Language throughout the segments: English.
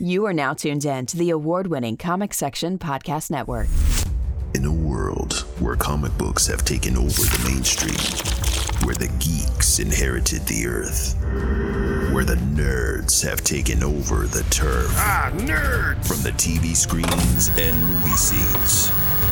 You are now tuned in to the award winning Comic Section Podcast Network. In a world where comic books have taken over the mainstream, where the geeks inherited the earth, where the nerds have taken over the turf. Ah, nerds! From the TV screens and movie scenes.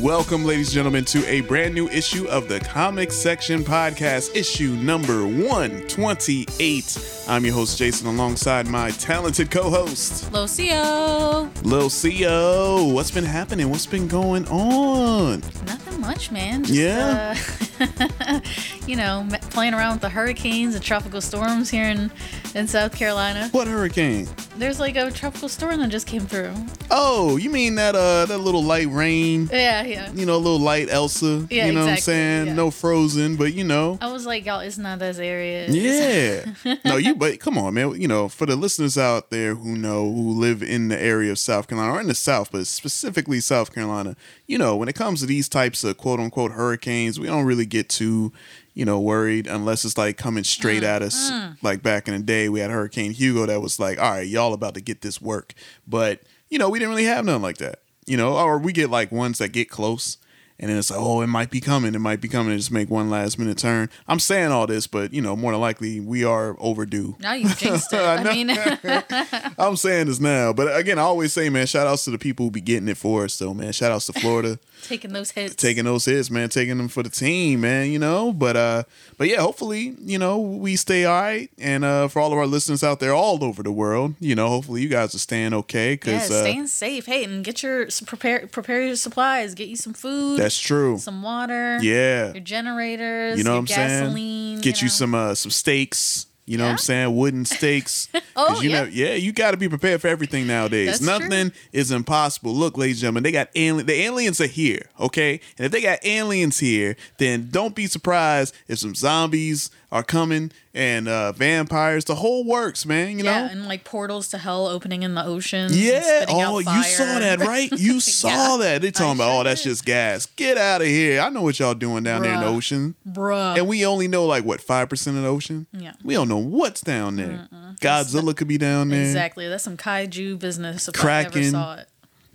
Welcome, ladies and gentlemen, to a brand new issue of the Comic Section Podcast, issue number 128. I'm your host, Jason, alongside my talented co host, Lucio. Lil Xio. What's been happening? What's been going on? Nothing much, man. Just, Yeah? uh, you know, playing around with the hurricanes and tropical storms here in, in South Carolina. What hurricane? There's like a tropical storm that just came through. Oh, you mean that uh that little light rain? Yeah, yeah. You know, a little light Elsa. Yeah, you know what I'm saying? yeah. No frozen, but you know. I was like, y'all, it's not those areas. Yeah. no, you but come on, man. You know, for the listeners out there who know who live in the area of South Carolina or in the South, but specifically South Carolina, you know, when it comes to these types of quote unquote hurricanes, we don't really get too, you know, worried unless it's like coming straight mm, at us. Mm. Like back in the day, we had Hurricane Hugo that was like, all right, y'all about to get this work. But, you know, we didn't really have nothing like that. You know, or we get like ones that get close and then it's like, oh, it might be coming. It might be coming. And just make one last minute turn. I'm saying all this, but you know, more than likely, we are overdue. Now you jinxed it. I I, mean, I'm saying this now, but again, I always say, man, shout outs to the people who be getting it for us, though, man. Shout outs to Florida, taking those hits. taking those hits, man, taking them for the team, man. You know, but uh, but yeah, hopefully, you know, we stay all right, and uh, for all of our listeners out there all over the world, you know, hopefully you guys are staying okay, yeah, because uh, staying safe. Hey, and get your prepare prepare your supplies. Get you some food. That's true. some water. Yeah, Your generators. You know what I'm gasoline, saying? Get you, know. some uh some steaks. You know what I'm saying? Wooden stakes. Oh, you yeah. know, yeah, you got to be prepared for everything nowadays. That's Nothing is impossible. Look, ladies and gentlemen, they got alien. The aliens are here, okay? And if they got aliens here, then don't be surprised if some zombies are coming and uh vampires. The whole works, man. You yeah, know. and like portals to hell opening in the oceans. and Yeah. Oh, you saw that, right? You saw Yeah, that. They talking I about, sure oh, that's just gas. Get out of here. I know what y'all doing down there in the ocean. bruh. And we only know like what five percent of the ocean. Yeah. we don't know what's down there. Godzilla could be down there. Exactly. That's some kaiju business. If I Kraken. saw it.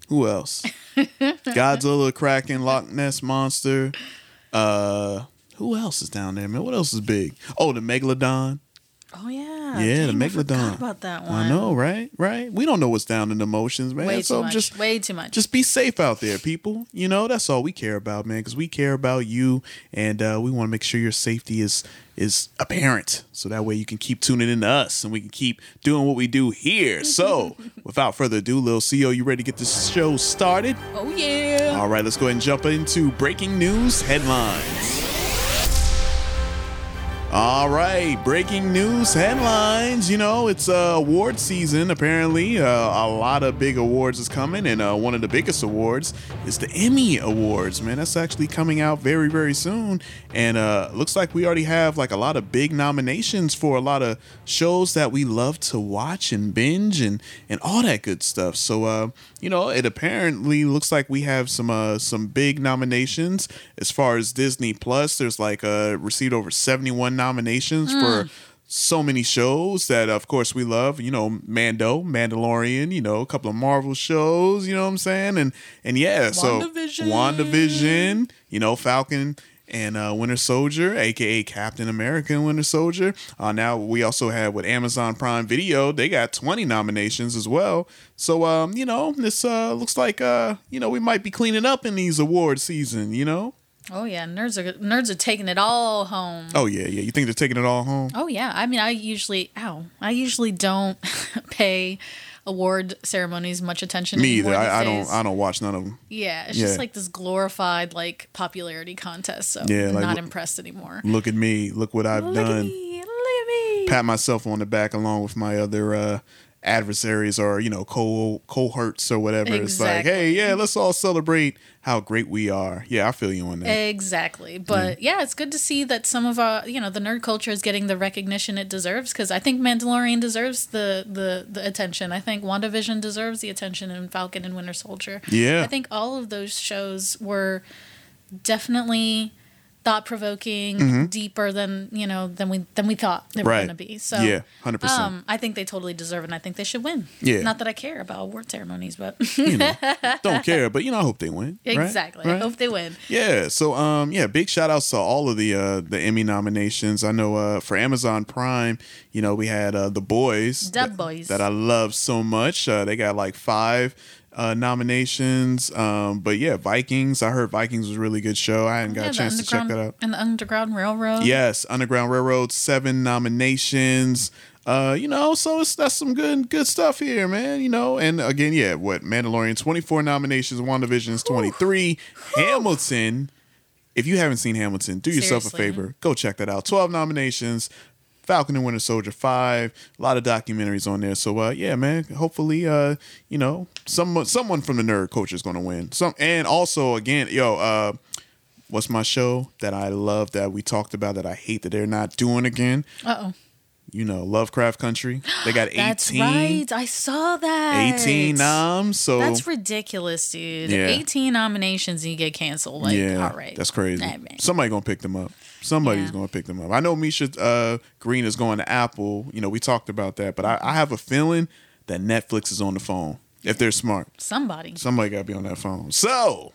Who else? Godzilla, Kraken, Loch Ness monster. Uh, who else is down there, man? What else is big? Oh, the megalodon. Oh yeah. Yeah, Dang, the megalodon. about that one. I know, right? Right. We don't know what's down in the oceans, man. Way so too much. just Way too much. just be safe out there, people. You know, that's all we care about, man, because we care about you, and uh, we want to make sure your safety is is apparent, so that way you can keep tuning in to us, and we can keep doing what we do here. So, without further ado, Lil Xio, you ready to get this show started? oh yeah. All right, let's go ahead and jump into breaking news headlines. All right, breaking news headlines. You know, it's uh, award season. Apparently, uh, a lot of big awards is coming, and uh, one of the biggest awards is the Emmy Awards. Man, that's actually coming out very, very soon, and uh, looks like we already have like a lot of big nominations for a lot of shows that we love to watch and binge and and all that good stuff. So, uh, you know, it apparently looks like we have some uh, some big nominations as far as Disney Plus. There's like uh, received over 71 nominations for so many shows that of course we love you know mando mandalorian you know a couple of marvel shows you know what i'm saying and and yeah so WandaVision. wandavision you know falcon and uh, Winter Soldier, aka Captain America and Winter Soldier. Uh, now we also have with Amazon Prime Video, they got 20 nominations as well. So um, you know, this uh looks like uh, you know, we might be cleaning up in these award season, you know? Oh yeah. Nerds are nerds are taking it all home. Oh yeah, yeah. You think they're taking it all home? Oh yeah. I mean, I usually ow. I usually don't pay award ceremonies much attention. Me either. I, I don't. I don't watch none of them. Yeah, it's Yeah. just like this glorified like popularity contest. So Yeah, I'm like, not look- impressed anymore. Look at me. Look what I've Look at done. me, look at me. Pat myself on the back along with my other uh adversaries or you know co cohorts or whatever. It's like, hey, yeah, let's all celebrate how great we are. Yeah, I feel you on that. Exactly. Mm-hmm. But yeah, it's good to see that some of our, you know, the nerd culture is getting the recognition it deserves because I think Mandalorian deserves the, the the attention. I think WandaVision deserves the attention and Falcon and Winter Soldier. Yeah. I think all of those shows were definitely thought provoking, deeper than, you know, than we than we thought they were Mm-hmm. Right. going to be. So Yeah, 100%. Um, I think they totally deserve it and I think they should win. Yeah. Not that I care about award ceremonies, but you know, don't care, but you know, I hope they win. right? exactly. I hope they win. Yeah. So um yeah, big shout outs to all of the uh the Emmy nominations. I know uh for Amazon Prime, you know, we had uh The Boys. The that, Boys. That I love so much. Uh they got like five uh nominations. Um but yeah, Vikings. I heard Vikings was a really good show. I hadn't got Yeah, a chance to check that out. And the Underground Railroad. Yes, Underground Railroad, seven nominations. Uh, you know, so it's that's some good good stuff here, man. You know, and again, yeah, what Mandalorian, twenty four nominations, WandaVision is twenty three. Hamilton, if you haven't seen Hamilton, do yourself a favor, go check that out. Twelve nominations. Falcon and Winter Soldier five, a lot of documentaries on there. So uh, yeah, man. Hopefully, uh, you know, someone someone from the nerd culture is going to win. Some and also again, yo, uh, what's my show that I love that we talked about that I hate that they're not doing again? Uh oh. You know, Lovecraft Country. They got 18, That's right. I saw that. 18 noms. So That's ridiculous, dude. Yeah. 18 nominations and you get canceled. Like, yeah, all right. that's crazy. Right. Somebody gonna pick them up. Somebody's Yeah. gonna pick them up. I know Misha uh, Green is going to Apple. You know, we talked about that, but I, I have a feeling that Netflix is on the phone if they're smart. Somebody. Somebody got to be on that phone. So,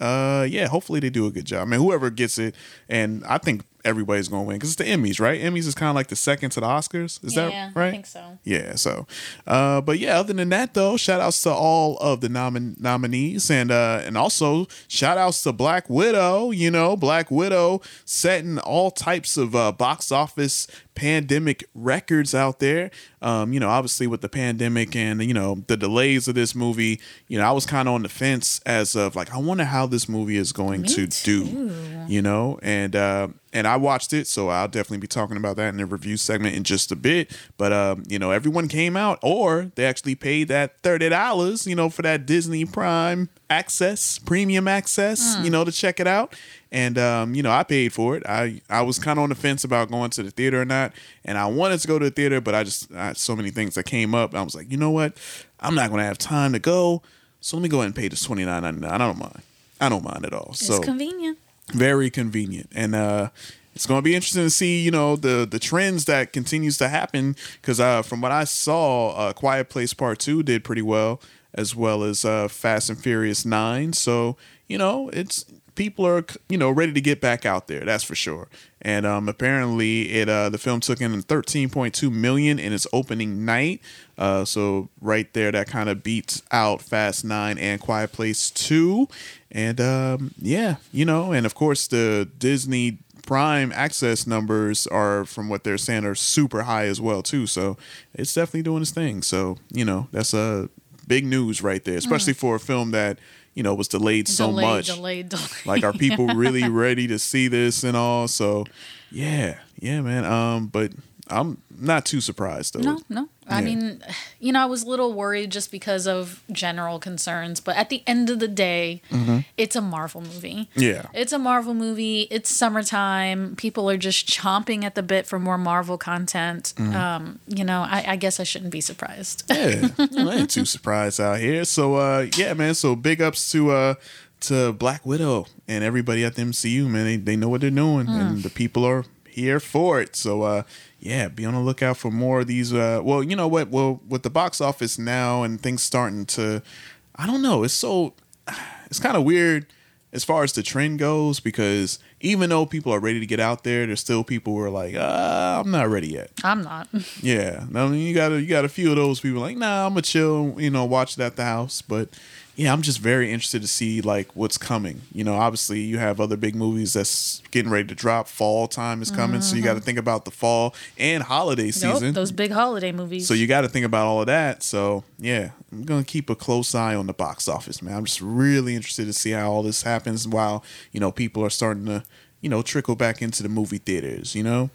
uh, yeah, hopefully they do a good job. I mean, whoever gets it, and I think everybody's going to win because it's the Emmys, right? Emmys is kind of like the second to the Oscars. Is Yeah, that right? I think so. Yeah. So, uh, but yeah, other than that, though, shout outs to all of the nomin- nominees and, uh, and also shout outs to Black Widow, you know, Black Widow setting all types of, uh, box office pandemic records out there. Um, you know, obviously with the pandemic and, you know, the delays of this movie, you know, I was kind of on the fence as of like, I wonder how this movie is going Me to do, you know, and, uh, and I watched it, so I'll definitely be talking about that in the review segment in just a bit. But um, you know, everyone came out, or they actually paid that thirty dollars, you know, for that Disney Prime access, premium access, you know, to check it out. And um, you know, I paid for it. I I was kind of on the fence about going to the theater or not, and I wanted to go to the theater, but I just I had so many things that came up. I was like, you know what, I'm not gonna have time to go, so let me go ahead and pay this twenty nine ninety nine. I don't mind. I don't mind at all. It's so convenient. very convenient and uh it's going to be interesting to see you know the the trends that continues to happen because uh from what i saw uh quiet place part two did pretty well as well as uh fast and furious 9 so you know it's people are you know ready to get back out there that's for sure. And um apparently it uh the film took in 13.2 million in its opening night. Uh so right there that kind of beats out fast 9 and quiet place 2 and um yeah you know and of course the disney prime access numbers are from what they're saying are super high as well too. So it's definitely doing its thing. So you know that's a big news right there especially for a film that you know was delayed so delayed, much Delayed, delayed. like are people really ready to see this and all so yeah yeah man um but i'm not too surprised though No, no. I Yeah. mean, you know, I was a little worried just because of general concerns, but at the end of the day, it's a Marvel movie. Mm-hmm. Yeah. It's a Marvel movie. It's summertime. People are just chomping at the bit for more Marvel content. Mm-hmm. Um, you know, I, I guess I shouldn't be surprised. yeah, I ain't too surprised out here. So uh yeah, man. So big ups to uh to Black Widow and everybody at the MCU, man. They they know what they're doing and the people are here for it. So uh yeah, be on the lookout for more of these uh well, you know what? Well, with the box office now and things starting to I don't know, it's so it's kind of weird as far as the trend goes because even though people are ready to get out there, there's still people who are like, uh, I'm not ready yet. I'm not. Yeah, I mean, you got a, you got a few of those people like, nah, I'm gonna chill, you know, watch it at the house. But yeah, I'm just very interested to see like what's coming. You know, obviously you have other big movies that's getting ready to drop. Fall time is coming, so you got to mm-hmm. think about the fall and holiday season. Nope, those big holiday movies. so you got to think about all of that. So yeah, I'm gonna keep a close eye on the box office, man. I'm just really interested to see how all this happens while you know people are starting to you know, trickle back into the movie theaters, you know?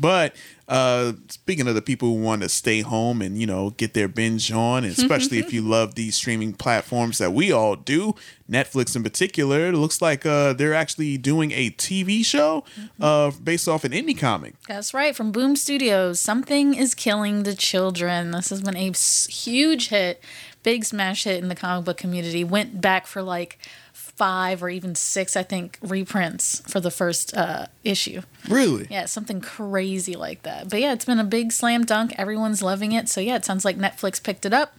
But uh, speaking of the people who want to stay home and, you know, get their binge on, especially if you love these streaming platforms that we all do, Netflix in particular, it looks like uh, they're actually doing a TV show uh, based off an indie comic. That's right. From Boom Studios, Something is Killing the Children. This has been a huge hit, big smash hit in the comic book community. Went back for like five or even six, I think, reprints for the first uh, issue. Really? Yeah, something crazy like that. But yeah, it's been a big slam dunk. Everyone's loving it. So yeah, it sounds like Netflix picked it up.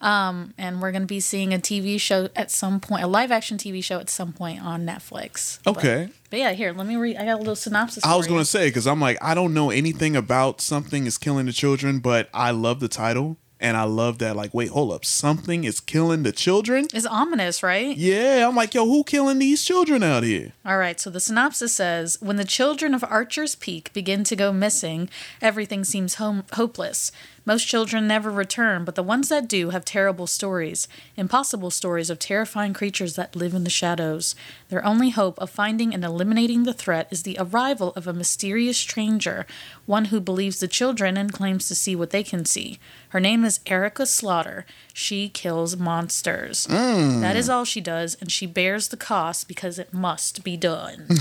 Um, and we're going to be seeing a TV show at some point, a live action TV show at some point on Netflix. Okay. But, yeah, here, let me read. I got a little synopsis. I was going to say, because I'm like, I don't know anything about Something is Killing the Children, but I love the title. And I love that, like, wait, hold up. Something is killing the children? It's ominous, right? Yeah. I'm like, yo, who killing these children out here? All right, so the synopsis says When the children of Archer's Peak begin to go missing, everything seems home- hopeless. Most children never return, but the ones that do have terrible stories impossible stories of terrifying creatures that live in the shadows. Their only hope of finding and eliminating the threat is the arrival of a mysterious stranger, one who believes the children and claims to see what they can see. Her name is Erica Slaughter. She kills monsters. Mm. That is all she does, and she bears the cost because it must be done.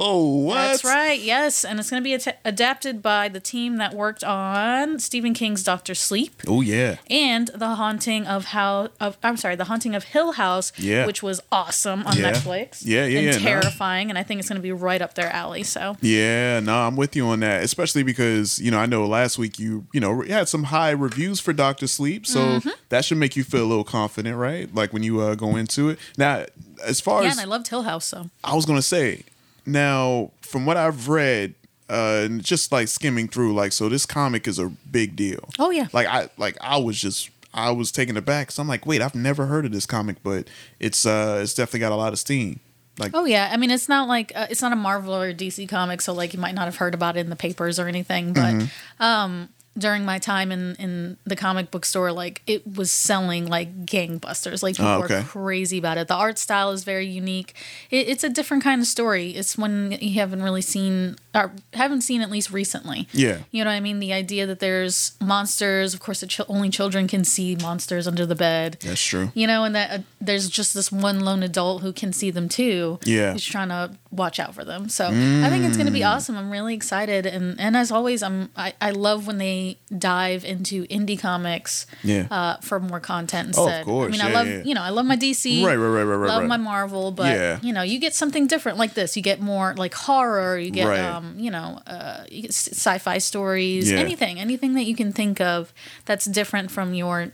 Oh, what? That's right, yes. And it's going to be adapted by the team that worked on Stephen King's Doctor Sleep Oh, yeah. and The Haunting of How of I'm sorry, The Haunting of Hill House, Yeah. which was awesome on Yeah. Netflix. Yeah, yeah, and yeah, no. terrifying. And I think it's going to be right up their alley. So Yeah, no, I'm with you on that. Especially because you know I know last week you you know you had some high reviews for Doctor Sleep, so Mm-hmm. that should make you feel a little confident, right? Like when you uh, go into it. Now, as far yeah, as and I loved Hill House. So I was gonna say, now from what I've read, uh, and just like skimming through, like so this comic is a big deal. Oh, yeah. Like I like I was just I was taken aback. So I'm like, wait, I've never heard of this comic, but it's uh it's definitely got a lot of steam. Like Oh yeah, I mean it's not like uh, it's not a Marvel or DC comic, so like you might not have heard about it in the papers or anything. But Mm-hmm. um, during my time in in the comic book store, like it was selling like gangbusters. Like people Oh, okay. were crazy about it. The art style is very unique. It, it's a different kind of story. It's one you haven't really seen or haven't seen at least recently. Yeah. you know what I mean. The idea that there's monsters. Of course, the ch- only children can see monsters under the bed. that's true. You know, and that uh, there's just this one lone adult who can see them too. Yeah. Who's trying to watch out for them. So I think it's going to be awesome. I'm really excited. And, and as always, I'm, I, I love when they dive into indie comics Yeah. uh, for more content Oh, of course. I mean, I love, yeah. you know, I love my DC. Right, right, right, right, right, Love right. my Marvel, but, Yeah. you know, you get something different like this. You get more like horror, you get, Right. um, you know, uh, you get s- sci-fi stories, Yeah. anything, anything that you can think of that's different from your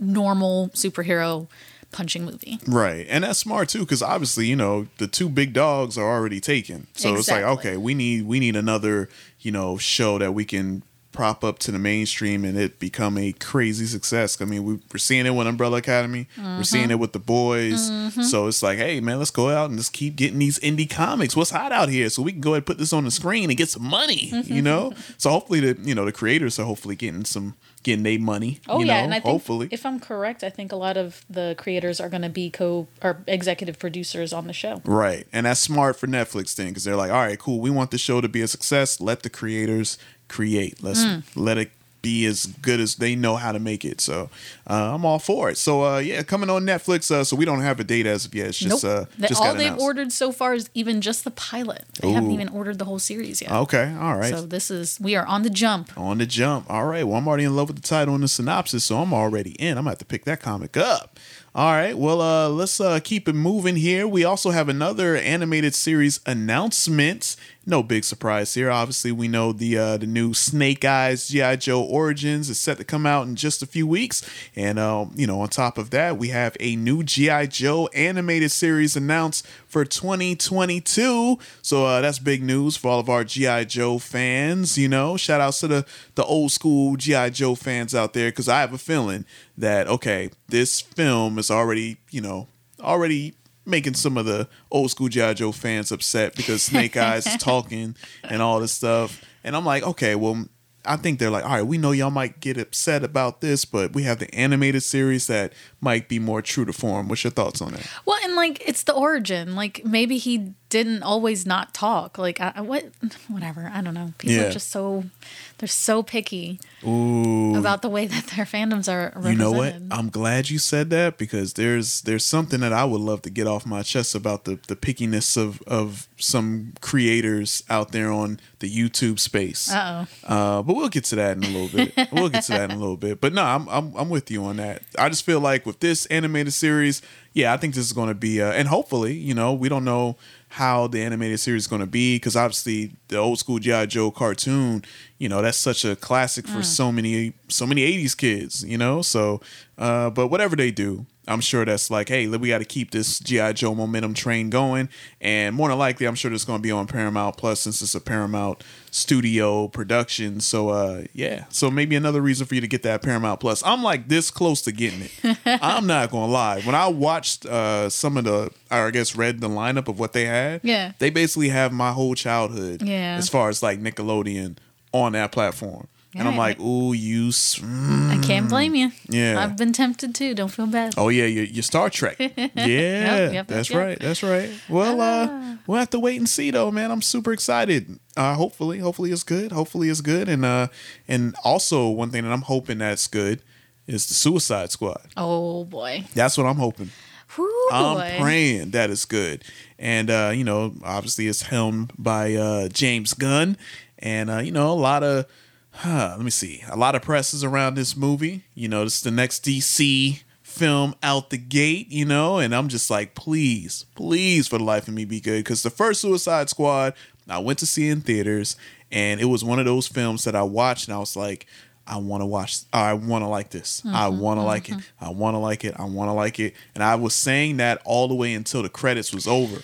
normal superhero punching movie. Right. And that's smart too, because obviously, you know, the two big dogs are already taken. So it's like, okay, we need we need another, you know, show that we can prop up to the mainstream and it become a crazy success. I mean, we, we're seeing it with Umbrella Academy. We're seeing it with the boys. So it's like, hey man, let's go out and just keep getting these indie comics. What's hot out here? So we can go ahead and put this on the screen and get some money. You know? so hopefully the you know, the creators are hopefully getting some getting their money. Oh yeah, know, and I think hopefully. if I'm correct, I think a lot of the creators are going to be co or executive producers on the show. Right. And that's smart for Netflix then because they're like, all right, cool. We want the show to be a success. Let the creators create. Let's Hmm. let it be as good as they know how to make it. So uh, I'm all for it. So uh, yeah, coming on Netflix. Uh, so we don't have a date as of yet. It's just nope. uh, That- just all they've announced. ordered so far is even just the pilot. They haven't even ordered the whole series yet. Okay. All right. So this is we are on the jump. on the jump. All right. Well, I'm already in love with the title and the synopsis, so I'm already in. I'm gonna have to pick that comic up. All right. Well, uh, let's uh, keep it moving here. We also have another animated series announcement. No big surprise here. Obviously, we know the uh, the new Snake Eyes GI Joe Origins is set to come out in just a few weeks, and uh, you know, on top of that, we have a new GI Joe animated series announced for 2022. So uh, that's big news for all of our GI Joe fans. You know, shout outs to the the old school GI Joe fans out there because I have a feeling that okay, this film is already you know already making some of the old school GI Joe fans upset because Snake Eyes is talking and all this stuff. And I'm like, okay, well. I think they're like, all right, we know y'all might get upset about this, but we have the animated series that might be more true to form. What's your thoughts on it? Well, and like it's the origin. Like maybe he didn't always not talk. Like I, what, whatever. I don't know. People Yeah. are just so they're so picky Ooh. about the way that their fandoms are represented. You know what? I'm glad you said that because there's there's something that I would love to get off my chest about the the pickiness of of some creators out there on the YouTube space. Uh Uh, but we'll get to that in a little bit. we'll get to that in a little bit. But no, I'm I'm I'm with you on that. I just feel like with this animated series, yeah, I think this is going to be, uh, and hopefully, you know, we don't know how the animated series is going to be because obviously the old school GI Joe cartoon, you know, that's such a classic for so many so many '80s kids, you know. So, uh, but whatever they do, I'm sure that's like, hey, we got to keep this GI Joe momentum train going, and more than likely, I'm sure it's going to be on Paramount Plus since it's a Paramount studio production. So, uh, yeah, so maybe another reason for you to get that Paramount Plus. I'm like this close to getting it. I'm not gonna lie. When I watched uh, some of the, or I guess read the lineup of what they had, Yeah. they basically have my whole childhood, Yeah. as far as like Nickelodeon on that platform. And I'm like, ooh, you. mm, I can't blame you. Yeah. I've been tempted too. Don't feel bad. Oh yeah, your, your Star Trek. Yeah, yep, that's yep. Ah. right. That's right. Well, uh, we'll have to wait and see though, man. I'm super excited. Uh, hopefully, hopefully it's good. Hopefully it's good. And uh, and also one thing that I'm hoping that's good is the Suicide Squad. Oh boy. That's what I'm hoping. Whew, I'm boy. praying that it's good. And uh, you know, obviously it's helmed by uh James Gunn. And uh, you know, a lot of huh, let me see. A lot of press is around this movie. You know, this is the next DC film out the gate, you know, and I'm just like, please, please for the life of me be good. Cause the first Suicide Squad, I went to see in theaters, and it was one of those films that I watched and I was like, I want to watch. I want to like this. I want to like it. I want to like it. I want to like it. And I was saying that all the way until the credits was over,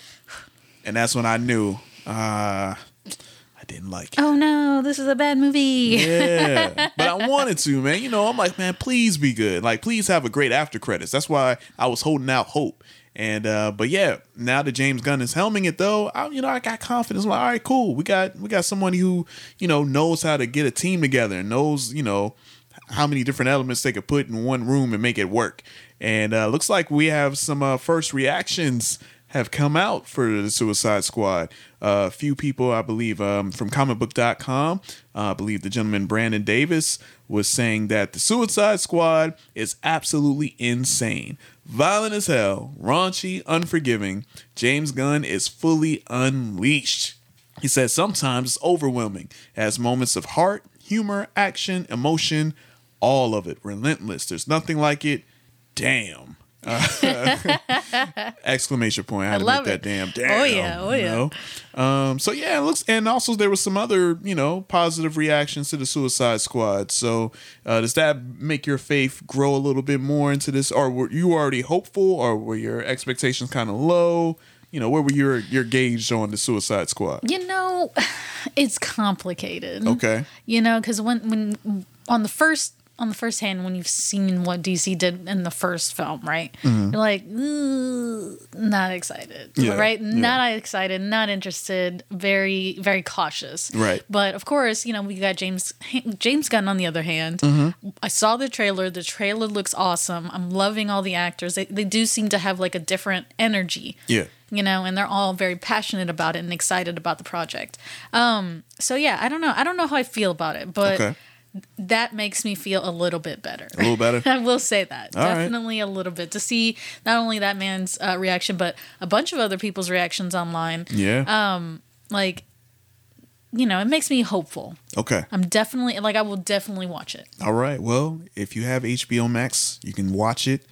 and that's when I knew uh, I didn't like it. Oh no, this is a bad movie. Yeah, but I wanted to, man. You know, I'm like, man, please be good. Like, please have a great after credits. That's why I was holding out hope. And uh, but yeah, now that James Gunn is helming it though, I, you know, I got confidence. I'm like, all right, cool. We got we got someone who you know knows how to get a team together and knows you know how many different elements they could put in one room and make it work. And uh, looks like we have some uh, first reactions have come out for the Suicide Squad. Uh, a few people, I believe, um, from comicbook.com, uh, I believe the gentleman Brandon Davis was saying that the Suicide Squad is absolutely insane. Violent as hell, raunchy, unforgiving. James Gunn is fully unleashed. He said sometimes it's overwhelming, It has moments of heart, humor, action, emotion, all of it. Relentless. There's nothing like it. Damn. exclamation point. I had to that damn damn. Oh, yeah, oh, yeah. know? Um, so yeah, it looks and also there was some other, you know, positive reactions to the Suicide Squad. So uh, does that make your faith grow a little bit more into this or were you already hopeful or were your expectations kind of low? You know, where were your your gauge on the Suicide Squad? You know, it's complicated. Okay. You know, because when when on the first on the first hand, when you've seen what DC did in the first film, right? You're like, not excited, Mm-hmm. Yeah, right? yeah. Not excited, not interested, very very cautious, Right. But of course, you know, we got James James Gunn on the other hand. Mm-hmm. I saw the trailer. The trailer looks awesome. I'm loving all the actors. They they do seem to have like a different energy Yeah. you know and they're all very passionate about it and excited about the project um so yeah i don't know i don't know how i feel about it but Okay. That makes me feel a little bit better A little better. i will say that All right. definitely a little bit to see not only that man's uh, reaction but a bunch of other people's reactions online Yeah. Um, like you know it makes me hopeful okay. i'm definitely like i will definitely watch it All right. Well, if you have HBO Max, you can watch it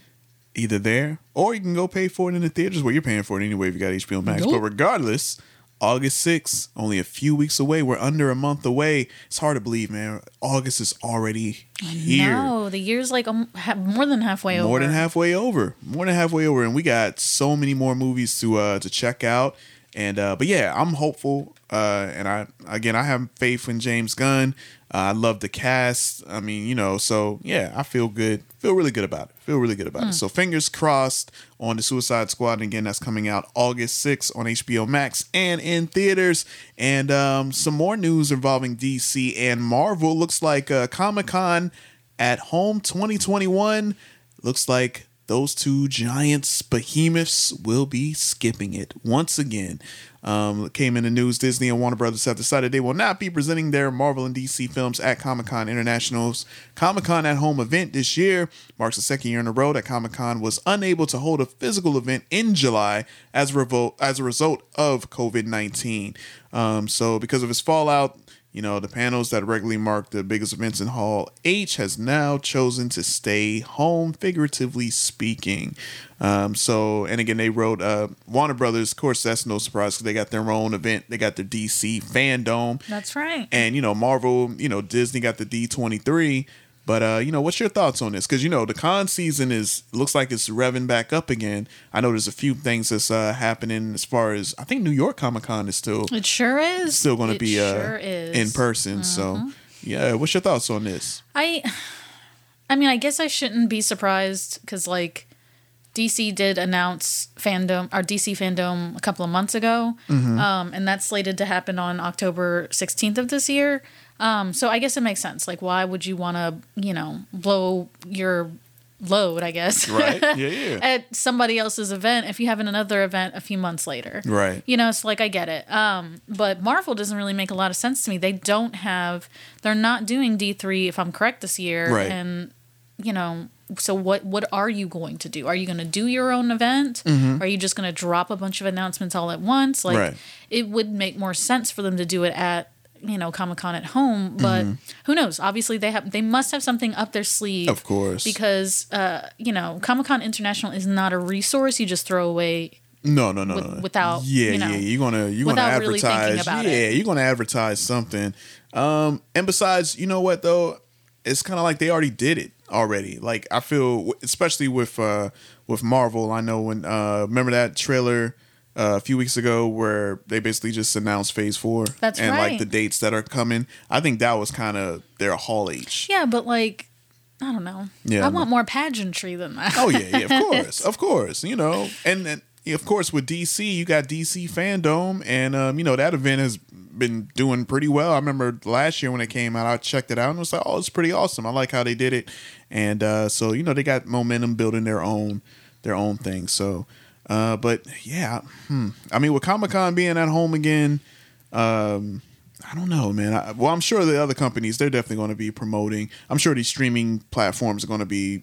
either there or you can go pay for it in the theaters where you're paying for it anyway if you got HBO Max. But Nope. regardless, August 6th, only a few weeks away. We're under a month away. It's hard to believe, man. August is already here. no the year's like um, ha- more than halfway over More than halfway over. More than halfway over. And we got so many more movies to uh to check out. And uh but yeah, I'm hopeful. Uh and I again I have faith in James Gunn. Uh, I love the cast. I mean, you know, so yeah, I feel good. Feel really good about it. Feel really good about it. So fingers crossed on the Suicide Squad. And again, that's coming out August 6th on HBO Max and in theaters. And um, some more news involving DC and Marvel. Looks like uh, Comic Con at Home 2021 looks like those two giants behemoths will be skipping it once again. Um, came in the news Disney and Warner Brothers have decided they will not be presenting their Marvel and DC films at Comic Con International's Comic Con at Home event this year. Marks the second year in a row that Comic Con was unable to hold a physical event in July as a, revo- as a result of COVID 19. Um, so, because of its fallout, you know, the panels that regularly mark the biggest events in Hall H has now chosen to stay home, figuratively speaking. Um, so, and again, they wrote uh, Warner Brothers. Of course, that's no surprise because they got their own event. They got their DC fandom, That's right. and you know, Marvel. You know, Disney got the D twenty three. But uh, you know, what's your thoughts on this? Because you know, the con season is looks like it's revving back up again. I know there's a few things that's uh, happening as far as I think New York Comic Con is still It sure is. still going to be uh, sure is. Mm-hmm. in person. So, yeah, what's your thoughts on this? I, I mean, I guess I shouldn't be surprised because like DC did announce fandom our DC fandom a couple of months ago, Mm-hmm. um, and that's slated to happen on October sixteenth of this year. Um, so I guess it makes sense. Like, why would you want to, you know, blow your load? I guess Right? Yeah, yeah. at somebody else's event if you have another event a few months later. Right. You know, it's like I get it. Um, but Marvel doesn't really make a lot of sense to me. They don't have they're not doing D three if I'm correct this year. Right. And you know, so what what are you going to do? Are you gonna do your own event? Are you just gonna drop a bunch of announcements all at once? Like Mm-hmm. Right. it would make more sense for them to do it at you know Comic Con at home, but who knows? Obviously, they have they must have something up their sleeve, Mm-hmm. Of course. because uh, you know Comic Con International is not a resource you just throw away No, no, no, with- no. without, yeah, you know, yeah. You're gonna you're gonna really advertise. about yeah, it. you're gonna advertise something. Um, and besides, you know what though, it's kind of like they already did it already. Like I feel, especially with uh with Marvel. I know when uh remember that trailer. Uh, a few weeks ago, where they basically just announced Phase Four That's and like the dates that are coming. I think that was kind of their Hall H. Yeah, but like, I don't know. Yeah, I want more pageantry than that. Oh yeah, yeah, of course, of course. You know, and, and of course with DC, you got DC Fandom, and um, you know that event has been doing pretty well. I remember last year when it came out, I checked it out and was like, oh, it's pretty awesome. I like how they did it, and uh, so you know they got momentum building their own their own thing. So, uh, but yeah, hmm. I mean with Comic Con being at home again. Um, I don't know, man. I, well, I'm sure the other companies they're definitely going to be promoting. I'm sure these streaming platforms are going to be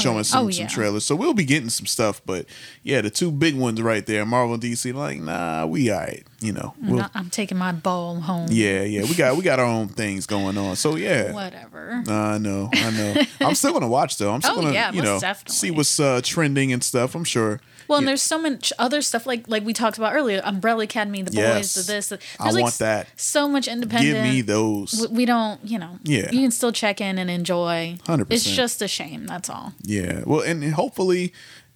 showing some, Oh, some trailers, so we'll be getting some stuff. But yeah, the two big ones right there, Marvel and DC, like nah, we alright. You know, I'm, we'll, I'm taking my ball home. yeah, yeah, we got we got our own things going on. So yeah, Whatever. I know, I know. I'm still gonna watch though. I'm still Oh, gonna, yeah, you know, definitely. see what's uh, trending and stuff. I'm sure. Well, and there's so much other stuff like like we talked about earlier, Umbrella Academy, The Boys, Yes. the this. The, I like want that. So much independent. Give me those. we, we don't, you know. Yeah. You can still check in and enjoy. 100%. It's just a shame. That's all. Yeah. Well, and hopefully,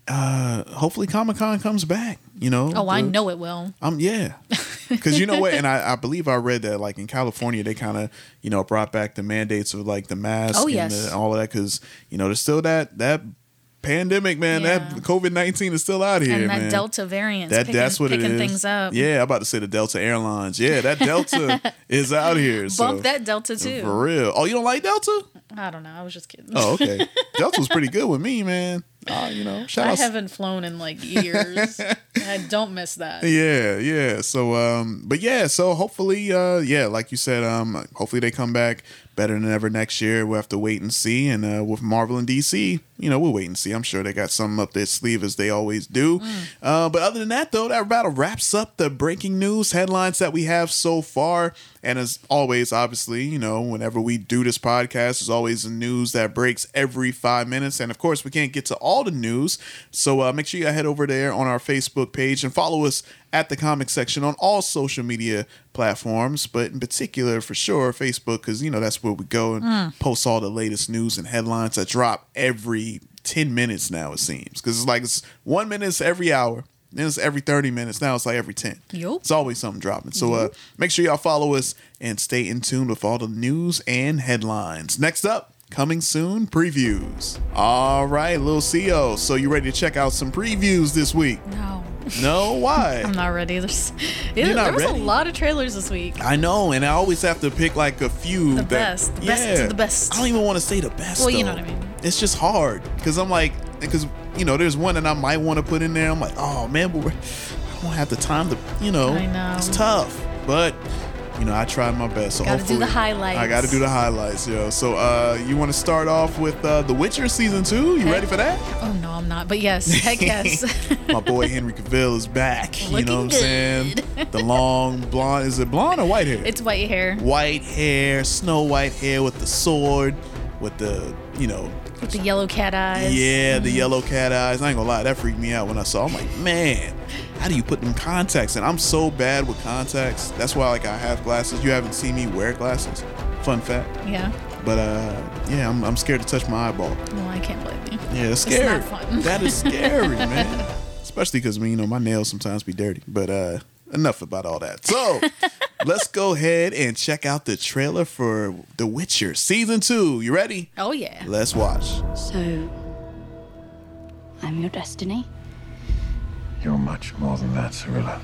uh, hopefully Comic Con comes back. You know. Oh, I know it will. Um, yeah, because you know what, and I, I believe I read that like in California they kind of you know brought back the mandates of like the mask Oh, and yes. the, all of that because you know there's still that that pandemic man Yeah. that COVID nineteen is still out here and that man. Delta variant. That picking, that's what it picking is. things up. Yeah, I'm about to say the Delta Airlines. Yeah, that Delta is out here. So Bump that Delta too. for real. Oh, you don't like Delta? I don't know. I was just kidding. Oh, okay. Delta was pretty good with me, man. Uh, you know, I out. haven't flown in like years. I don't miss that. Yeah, yeah. So um but yeah, so hopefully uh yeah, like you said, um hopefully they come back better than ever next year. We'll have to wait and see. And uh with Marvel and DC, you know, we'll wait and see. I'm sure they got something up their sleeve as they always do. Uh but other than that though, that about wraps up the breaking news headlines that we have so far. And as always, obviously, you know, whenever we do this podcast, there's always the news that breaks every five minutes. And of course, we can't get to all the news. So uh, make sure you head over there on our Facebook page and follow us at the comic section on all social media platforms, but in particular, for sure, Facebook, because, you know, that's where we go and post all the latest news and headlines that drop every 10 minutes now, it seems. Because it's like it's one minute every hour. Then it's every 30 minutes. Now it's like every 10. Yep. It's always something dropping. So uh, make sure y'all follow us and stay in tune with all the news and headlines. Next up, coming soon, previews. All right, little Xio. So you ready to check out some previews this week? No, No, why? I'm not ready. There's, it, not there was ready? a lot of trailers this week. I know, and I always have to pick like a few. The that- best. The best yeah. of the best. I don't even want to say the best. Well, you know what I mean. It's just hard because I'm like, because you know, there's one that I might want to put in there. I'm like, oh man, but I don't have the time to, you know, I know. it's tough. But you know, I tried my best. So Gotta do the highlights. I got to do the highlights, yo. So, uh, you want to start off with uh, The Witcher season two? You Heck- ready for that? Oh no, I'm not. But yes, heck yes. My boy Henry Cavill is back. you know what I'm saying? The long blonde. Is it blonde or white hair? it's white hair white hair, snow white hair with the sword, with the you know, with the yellow cat eyes. yeah, the yellow cat eyes. I ain't gonna lie, that freaked me out when I saw. I'm like, man, how do you put them contacts in? I'm so bad with contacts. That's why like I have glasses. You haven't seen me wear glasses. Fun fact. Yeah. But uh, yeah, I'm, I'm scared to touch my eyeball. No, I can't blame you. Yeah, it's It's scary. not fun. That is scary, man. Especially because you know my nails sometimes be dirty. But uh, enough about all that. So let's go ahead and check out the trailer for The Witcher season two. You ready? Oh yeah. Let's watch. So, I'm your destiny. You're much more than that, Cirilla.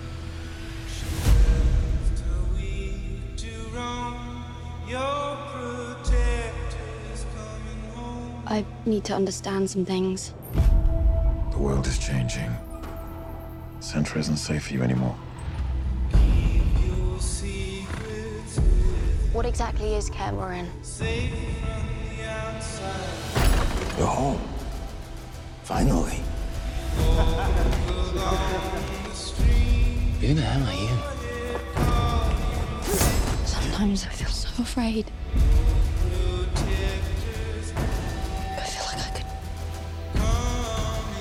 I need to understand some things. The world is changing. Cintra isn't safe for you anymore. What exactly is Kaer Morhen? You're home. Finally. Who the hell are you? Sometimes I feel so afraid. I feel like I could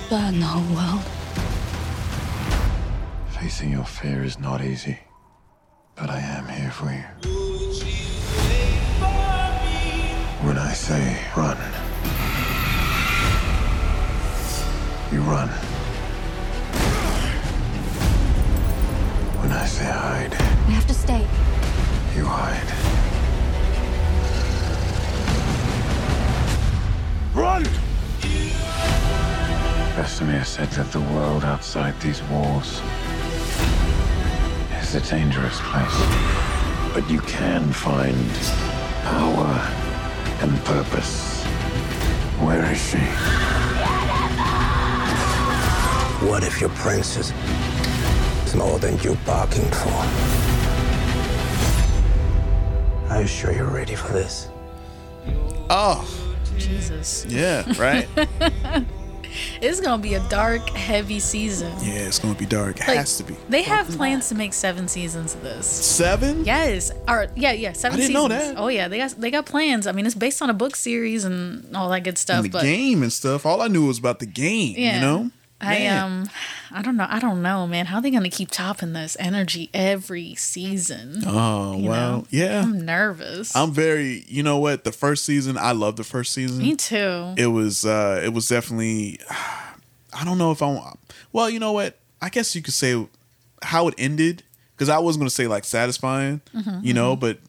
burn the whole world. Facing your fear is not easy. But I am here for you. When I say run, you run. When I say hide, We have to stay. you hide. Run! Vesemir said that the world outside these walls is a dangerous place. But you can find power and purpose. Where is she? What if your princess is more than you bargained for? Are you sure you're ready for this? Oh, Jesus. yeah, right? It's gonna be a dark, heavy season. yeah, it's gonna be dark. It Like, has to be. They have plans to make seven seasons of this. Seven? Yes. Or yeah, yeah, seven I didn't know that. Oh yeah, they got they got plans. I mean, it's based on a book series and all that good stuff. And the but game and stuff. All I knew was about the game, Yeah. you know? I um I don't know. I don't know, man. How are they gonna keep topping this energy every season? Oh, you well, know? yeah. I'm nervous. I'm very, you know what? The first season, I love the first season. Me too. it was uh it was definitely i don't know if i want well you know what i guess you could say how it ended because i was going to say like satisfying Mm-hmm, you know but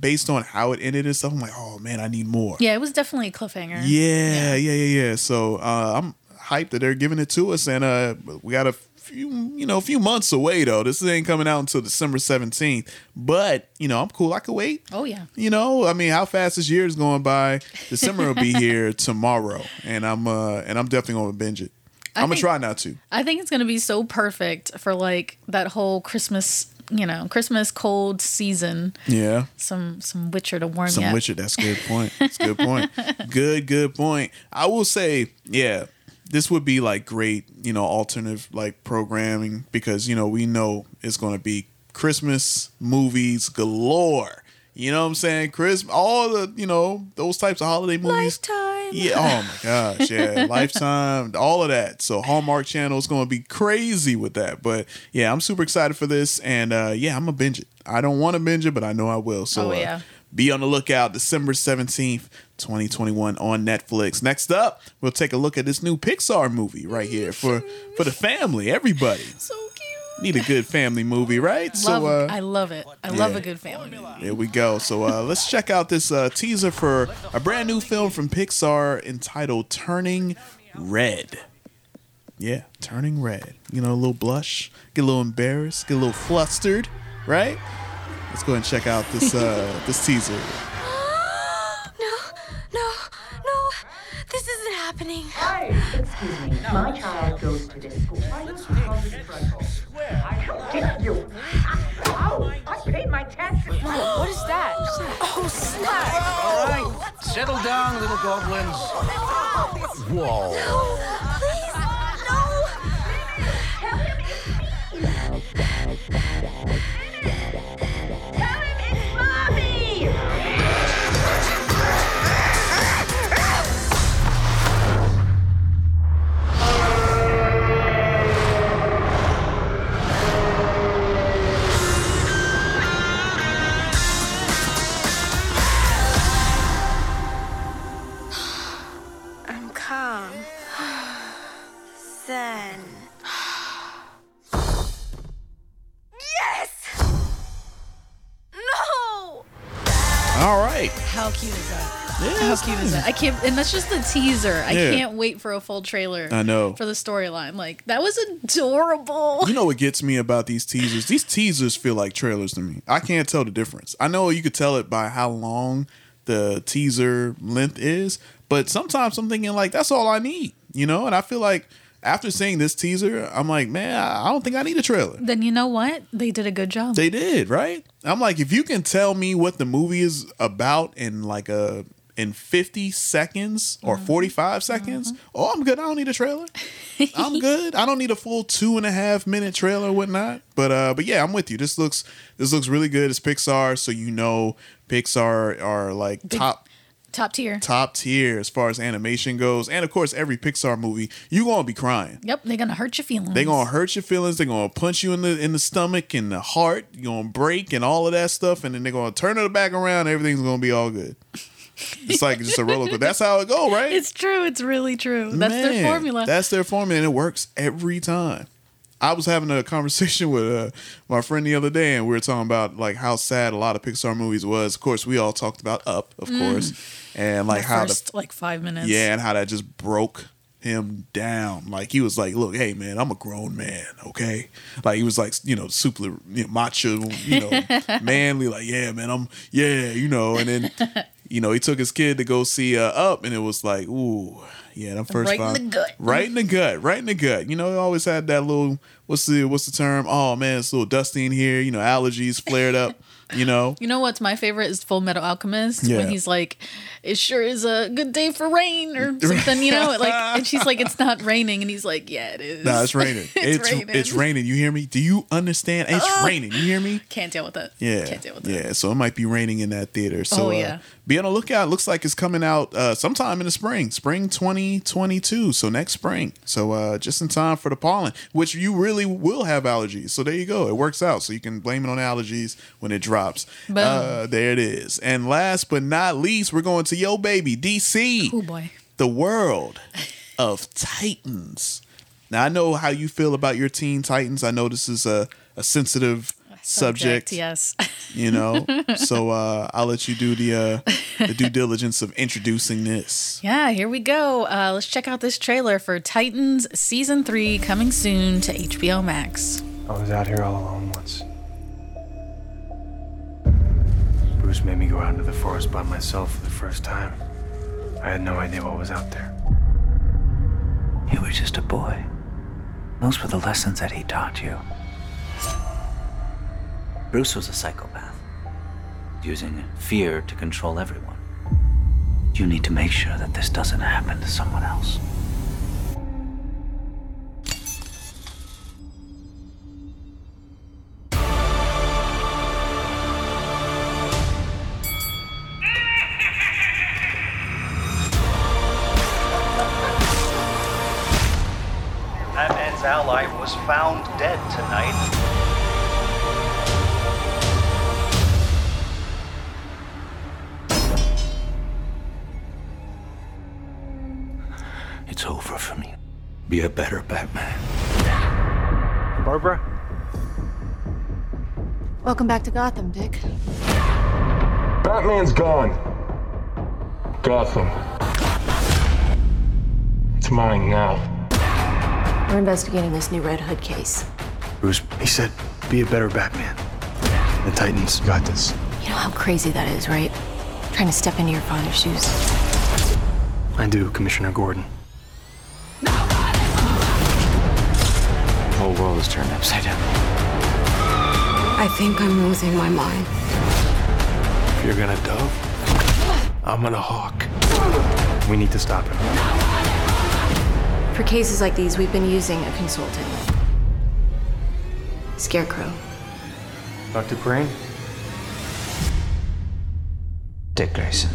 based on how it ended and stuff i'm like oh man i need more yeah, it was definitely a cliffhanger. yeah yeah yeah yeah so uh i'm hyped that they're giving it to us and uh we got a few you know a few months away though this ain't coming out until december 17th but you know i'm cool i could wait Oh yeah. you know, I mean, how fast this year is going by. December will be here tomorrow, and I'm uh and I'm definitely gonna binge it. I I'm gonna try not to. I think it's gonna be so perfect for like that whole Christmas, you know, Christmas cold season. Yeah, Some some Witcher to warm some you. up. Witcher. That's a good point. That's a good point. good, good point. I will say, yeah, this would be like great, you know, alternative like programming because you know we know it's gonna be Christmas movies galore. You know what I'm saying? Chris, all the you know those types of holiday movies. Lifetime. Yeah. Oh my gosh. Yeah. Lifetime. All of that. So Hallmark Channel is going to be crazy with that. But yeah, I'm super excited for this, and uh, yeah, I'm gonna binge it. I don't want to binge it, but I know I will. So Oh, uh, yeah. be on the lookout. December 17th, 2021 on Netflix. Next up, we'll take a look at this new Pixar movie right here for for the family, everybody. So cute. Need a good family movie, right? Love, so uh, I love it. I love a good family movie. there we go. So uh, let's check out this uh, teaser for a brand new film from Pixar entitled Turning Red. Yeah, Turning Red. You know, a little blush, get a little embarrassed, get a little flustered, right? Let's go and check out this uh, this teaser. No, no, no. This isn't happening. Excuse me, my child goes to this school. Why don't you call this front hall? I dare you. Ow! Oh I paid my taxes. What is that? Oh, snap! All right, settle down, little goblins. Oh, Whoa. How cute is that? I can't, and that's just the teaser. I Yeah. can't wait for a full trailer. I know. for the storyline. Like that was adorable. You know what gets me about these teasers? These teasers feel like trailers to me. I can't tell the difference. I know you could tell it by how long the teaser length is, but sometimes I'm thinking like that's all I need, you know? And I feel like after seeing this teaser, I'm like, man, I I don't think I need a trailer. Then you know what? They did a good job. They did, right? I'm like, if you can tell me what the movie is about in like a in 50 seconds or 45 seconds, oh, I'm good. I don't need a trailer. I'm good. I don't need a full two and a half minute trailer or whatnot. But uh, but yeah, I'm with you. This looks this looks really good. It's Pixar, so you know Pixar are like top Top tier. top tier as far as animation goes, and of course, every Pixar movie you gonna be crying. Yep, they're gonna hurt your feelings. they're gonna hurt your feelings. They're gonna punch you in the in the stomach and the heart. You're gonna break and all of that stuff, and then they're gonna turn it back around. Everything's gonna be all good. It's like just a roller coaster. That's how it go, right? It's true. It's really true. That's their formula. That's their formula, and it works every time. I was having a conversation with uh, my friend the other day, and we were talking about like how sad a lot of Pixar movies was. Of course, we all talked about Up, of Mm. course, and like The how the like five minutes. yeah, and how that just broke him down. Like he was like, "Look, hey man, I'm a grown man, okay?" Like he was like, you know, super you know, macho, you know, manly. Like, yeah, man, I'm yeah, you know. And then, you know, he took his kid to go see uh, Up, and it was like, ooh, yeah, that first Right in the gut. right in the gut, right in the gut. You know, he always had that little what's the what's the term? Oh man, it's a little dusty in here. You know, allergies flared up. You know, You know what's my favorite is Full Metal Alchemist Yeah. when he's like, "It sure is a good day for rain" or something. You know, like, and she's like, "It's not raining," and he's like, "Yeah, it is." nah, it's raining. it's, it's raining. it's raining. You hear me? Do you understand? It's raining. You hear me? Can't deal with it. Yeah, can't deal with it. yeah. So it might be raining in that theater. So Oh, uh, yeah. Be on the lookout. Looks like it's coming out uh, sometime in the spring, spring 2022. So next spring. So uh, just in time for the pollen, which you really will have allergies. So there you go. It works out. So you can blame it on allergies when it drops. Uh, there it is. And last but not least, we're going to Yo Baby DC Oh boy. the world of Titans. Now I know how you feel about your Teen Titans. I know this is a, a sensitive subject, Yes. you know. so uh, I'll let you do the uh, the due diligence of introducing this. Yeah, here we go. Uh, let's check out this trailer for Titans season three coming soon to HBO Max. I was out here all alone once. Bruce made me go out into the forest by myself for the first time. I had no idea what was out there. You were just a boy. Those were the lessons that he taught you. Bruce was a psychopath, using fear to control everyone. You need to make sure that this doesn't happen to someone else. Batman's ally was found dead tonight. Be a better Batman. Barbara? Welcome back to Gotham, Dick. Batman's gone. Gotham. It's mine now. We're investigating this new Red Hood case. Bruce, he said, be a better Batman. The Titans got this. You know how crazy that is, right? Trying to step into your father's shoes. I do, Commissioner Gordon. Whole world is turned upside down. I think I'm losing my mind. If you're gonna dove, I'm gonna hawk. We need to stop him. For cases like these, we've been using a consultant. Scarecrow. Dr. Crane? Dick Grayson.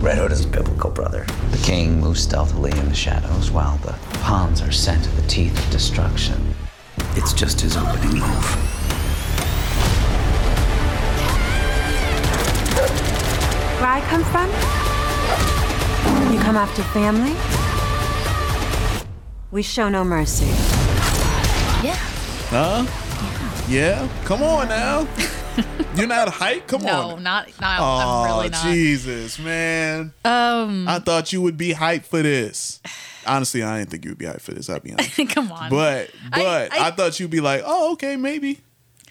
Red Hood is a biblical brother. The king moves stealthily in the shadows while the pawns are sent to the teeth of destruction. It's just his opening move. Where I come from? You come after family? We show no mercy. Yeah. Huh? Yeah. Come on now. You're not hype. Come no, on. No, not not. Oh, I'm really not. Jesus, man. Um, I thought you would be hyped for this. Honestly, I didn't think you would be hyped for this. I'll be honest. come on. But but I, I- thought you'd be like, oh, okay, maybe.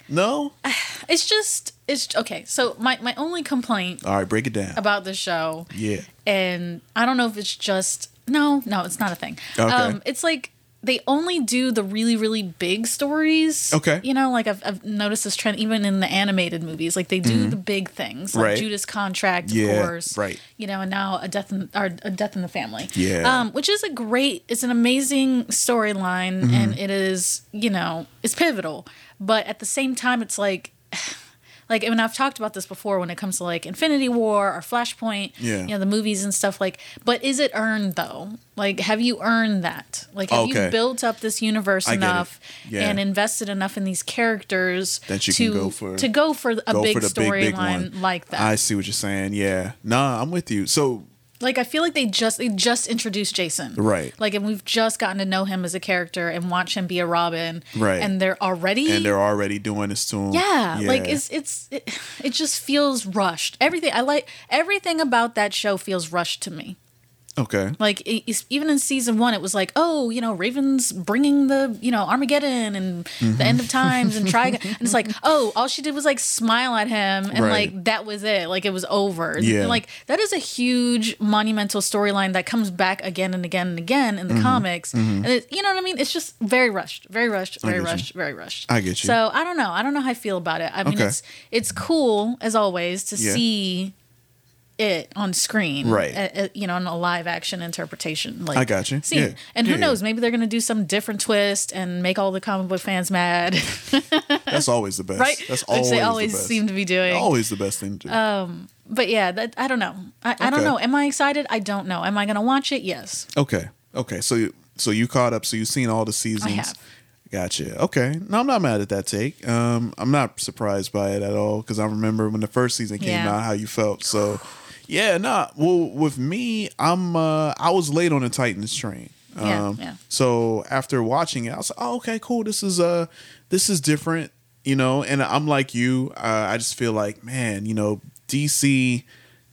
No. It's just it's okay. So my my only complaint All right, break it down. about the show, Yeah. and I don't know if it's just no, no, it's not a thing. Okay. Um, it's like they only do the really really big stories. Okay. You know, like I've I've noticed this trend even in the animated movies. Like they do Mhm. the big things, like Right. Judas Contract, of Yeah, course. right. You know, and now a death in or a death in the family. Yeah. Um, which is a great, it's an amazing storyline, Mhm. and it is you know it's pivotal, but at the same time, it's like. Like, I mean, I've talked about this before when it comes to like Infinity War or Flashpoint, Yeah. you know, the movies and stuff. Like, but is it earned though? Like, have you earned that? Like, have Okay. you built up this universe I enough Yeah. and invested enough in these characters That you to can go for to go for a go big for the big, big storyline like that? I see what you're saying. Yeah. Nah, I'm with you. So like, I feel like they just they just introduced Jason, Right. Like, and we've just gotten to know him as a character and watch him be a Robin, Right. And they're already and they're already doing this to him. Yeah, like it's it's it, it just feels rushed. Everything I like everything about that show feels rushed to me. Okay. Like it- even in season one, it was like, oh, you know, Raven's bringing the you know Armageddon and Mhm. the end of times and try, and it's like, oh, all she did was like smile at him and Right. like that was it, like it was over. Yeah. And, like that is a huge monumental storyline that comes back again and again and again in the Mhm. comics, Mhm. and it, you know what I mean? It's just very rushed, very rushed, very get you. rushed, very rushed. I get you. So I don't know. I don't know how I feel about it. I mean, Okay. it's it's cool as always to Yeah. see it on screen, Right. uh, uh, you know, in a live action interpretation. Like I got you. see. Yeah. And who Yeah, knows? Maybe they're gonna do some different twist and make all the comic book fans mad, That's always the best. right? That's Which always, they the always best. seem to be doing. Always the best thing to do. Um, but yeah, that I don't know. I, I don't know. Am I excited? I don't know. Am I gonna watch it? Yes. Okay. Okay. So you so you caught up. So you've seen all the seasons. I have. Gotcha. Okay. No, I'm not mad at that take. Um, I'm not surprised by it at all because I remember when the first season came Yeah. out how you felt. So, yeah, nah. Well, with me, I'm uh, I was late on the Titans train. Yeah, Um, yeah. So after watching it, I was like, oh, okay, cool. This is uh, this is different, you know. And I'm like you. Uh, I just feel like, man, you know, DC.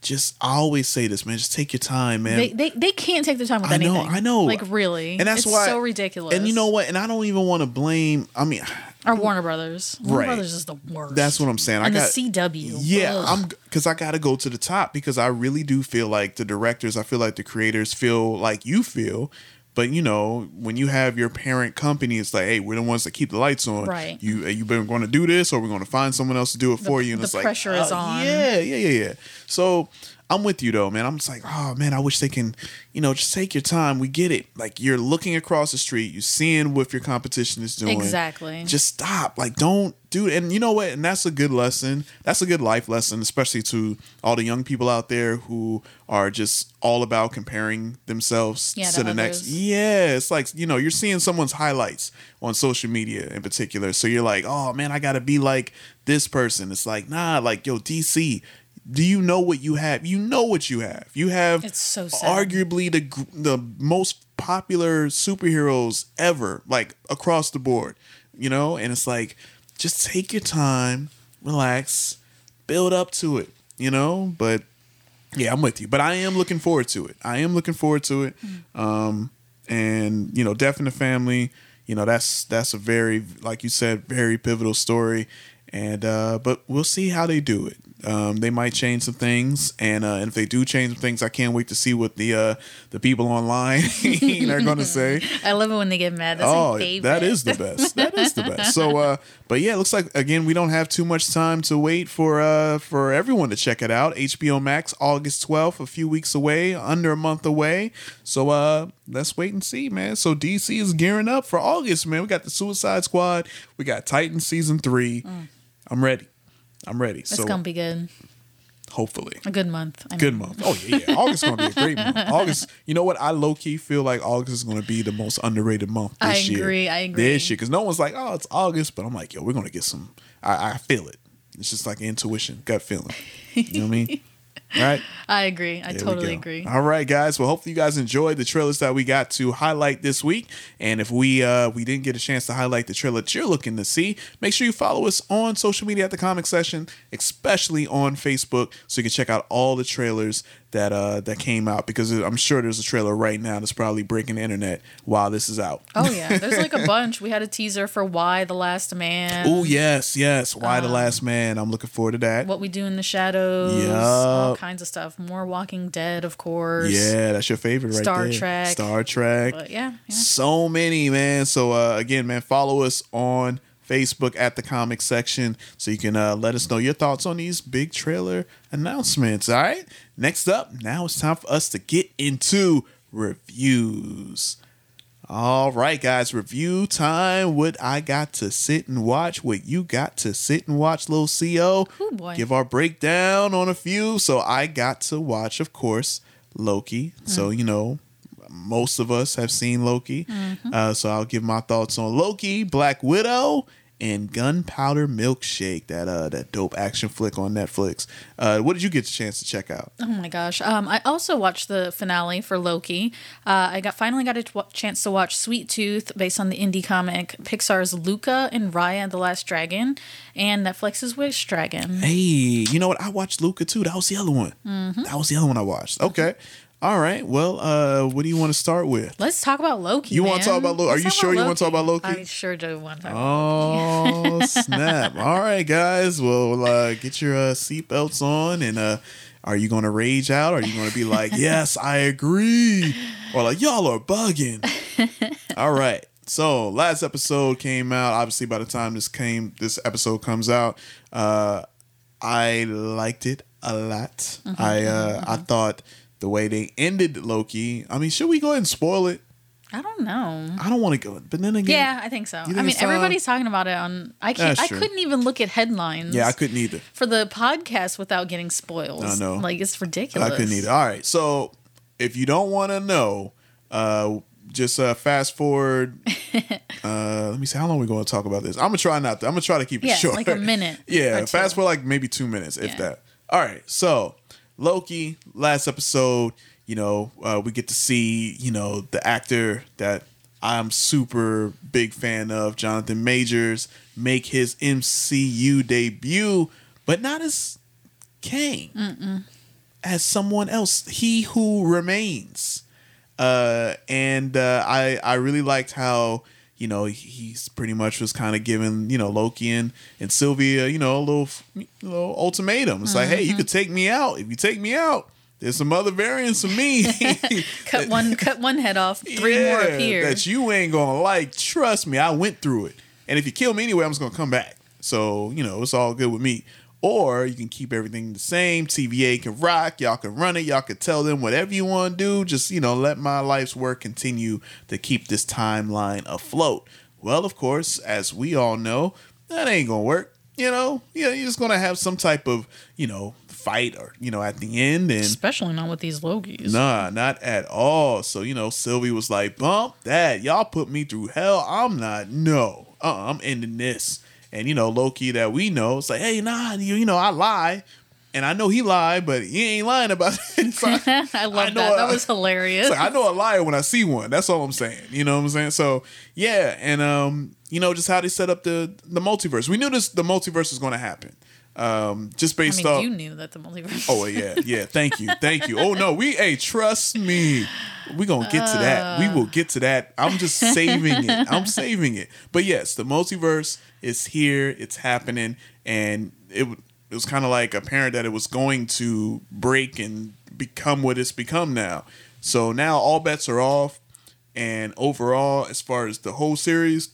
Just I always say this, man. Just take your time, man. They, they they can't take the time with I know, anything. I know. Like really, And that's why it's why- so ridiculous. And you know what? And I don't even want to blame. I mean, Our Warner Brothers. Warner Right. Brothers is the worst. that's what I'm saying. and I got the CW. yeah. Ugh. I'm because I got to go to the top because I really do feel like the directors. I feel like the creators feel like you feel. But you know, when you have your parent company, it's like, hey, we're the ones that keep the lights on. Right. You you been going to do this, or we're going to find someone else to do it for you. And the it's like pressure is uh, on. Yeah, yeah, yeah, yeah. So I'm with you though, man. I'm just like, oh man, I wish they can, you know, just take your time. We get it. Like you're looking across the street, you're seeing what your competition is doing. Exactly. Just stop. Like don't do it. And you know what? And that's a good lesson. That's a good life lesson, especially to all the young people out there who are just all about comparing themselves Yeah, to the next. others. Yeah, it's like you know you're seeing someone's highlights on social media in particular. So you're like, oh man, I gotta be like this person. It's like nah, like yo DC. Do you know what you have? You know what you have. You have It's so sad. arguably the the most popular superheroes ever, like across the board. You know, and it's like just take your time, relax, build up to it. You know, but yeah, I'm with you. But I am looking forward to it. I am looking forward to it. Um, and you know, Death in the Family. You know, that's that's a very, like you said, very pivotal story. And uh, but we'll see how they do it. Um, they might change some things, and, uh, and if they do change some things, I can't wait to see what the uh, the people online are going to say. I love it when they get mad. That's oh, that is the best. That is the best. So, uh, but yeah, it looks like again we don't have too much time to wait for uh for everyone to check it out. HBO Max, August twelfth, a few weeks away, under a month away. So, uh, let's wait and see, man. So DC is gearing up for August, man. We got the Suicide Squad, we got Titan season three. I'm ready. I'm ready. It's so gonna be good. hopefully. A good month. I Good mean. month. Oh yeah, yeah. August is gonna be a great month. August, you know what? I low key feel like August is gonna be the most underrated month I this year. agree, I agree. This year, because no one's like, oh, it's August, but I'm like, yo, we're gonna get some. I, I feel it. It's just like intuition, gut feeling. You know what I mean? Right? I agree. I There totally agree. All right, guys. Well, hopefully you guys enjoyed the trailers that we got to highlight this week. And if we uh we didn't get a chance to highlight the trailer that you're looking to see, make sure you follow us on social media at the comic section, especially on Facebook, so you can check out all the trailers that uh that came out because I'm sure there's a trailer right now that's probably breaking the internet while this is out. Oh yeah, there's like a bunch. We had a teaser for Y: The Last Man. Oh yes, yes. Y Um, the last man? I'm looking forward to that. What we do in the shadows. All kinds of stuff. More Walking Dead, of course. Yeah, that's your favorite right Star there. Trek. Star Trek. But yeah, yeah. So many, man. So uh, again, man, follow us on Facebook at the comic section so you can uh, let us know your thoughts on these big trailer announcements. All right. Next up, now it's time for us to get into reviews. All right, guys, review time. What I got to sit and watch, what you got to sit and watch, little Xio. Ooh, boy. Give our breakdown on a few. So I got to watch, of course, Loki. So, you know, most of us have seen Loki. Uh, so I'll give my thoughts on Loki, Black Widow, and Gunpowder Milkshake, that uh that dope action flick on Netflix. Uh, what did you get a chance to check out? Oh my gosh. Um, I also watched the finale for Loki. Uh, I got finally got a t- chance to watch Sweet Tooth based on the indie comic Pixar's Luca and Raya and the Last Dragon and Netflix's Wish Dragon. Hey, you know what? I watched Luca too. That was the other one. Mhm. That was the other one I watched. Okay. All right. Well, uh, what do you want to start with? Let's talk about Loki. You wanna talk about Loki? are you sure you wanna talk about Loki? I sure do want to talk about Oh snap! All right, guys. Well, uh, get your uh, seatbelts on, and uh, are you going to rage out? Or are you going to be like, "Yes, I agree," or like, "Y'all are bugging"? All right. So last episode came out. Obviously, by the time this came, this episode comes out, uh, I liked it a lot. Mhm, I uh, I thought the way they ended Loki. I mean, should we go ahead and spoil it? I don't know. I don't want to go, but then again, Yeah, I think so. Think I mean, everybody's talking about it on. I can't. I couldn't even look at headlines. yeah, I couldn't either. for the podcast without getting spoiled. I know. Like it's ridiculous. I couldn't either. All right. So if you don't want to know, uh, just uh, fast forward. uh, let me see. How long are we going to talk about this? I'm gonna try not. To, I'm gonna try to keep it Yeah, short. like a minute yeah, fast forward like maybe two minutes, if that. All right. So Loki. Last episode. You know, uh, we get to see you know the actor that I'm super big fan of, Jonathan Majors, make his MCU debut, but not as Kang Mm-mm. as someone else. He who remains. Uh, and uh, I I really liked how you know he's pretty much was kind of giving you know Loki and, and Sylvie you know a little little ultimatum. It's like, hey, you could take me out. If you take me out, there's some other variants of me. Cut one. cut one head off. Three more appear. that you ain't gonna like. Trust me, I went through it. And if you kill me anyway, I'm just gonna come back. So you know, it's all good with me. Or you can keep everything the same. TVA can rock. Y'all can run it. Y'all can tell them whatever you want to do. Just you know, let my life's work continue to keep this timeline afloat. Well, of course, as we all know, that ain't gonna work. You know, yeah, you're just gonna have some type of you know fight or you know at the end and Especially not with these Lokis. Nah, not at all. So, you know, Sylvie was like, bump that. Y'all put me through hell. I'm not, no. Uh, I'm ending this. And, you know, Loki that we know, it's like, hey, nah, you, you know, I lie. And I know he lied, but he ain't lying about it. So I, I love know that. That was hilarious. I know a liar when I see one. That's all I'm saying. You know what I'm saying? So yeah, and um, you know, just how they set up the the multiverse. We knew this the multiverse was going to happen. Um, just I based mean, off. you knew that the multiverse. Oh yeah, yeah. Thank you, thank you. Oh no, we hey, trust me. We gonna get to that. We will get to that. I'm just saving it. I'm saving it. But yes, the multiverse is here. It's happening, and it. it was kind of like apparent that it was going to break and become what it's become now. So now all bets are off. And overall, as far as the whole series,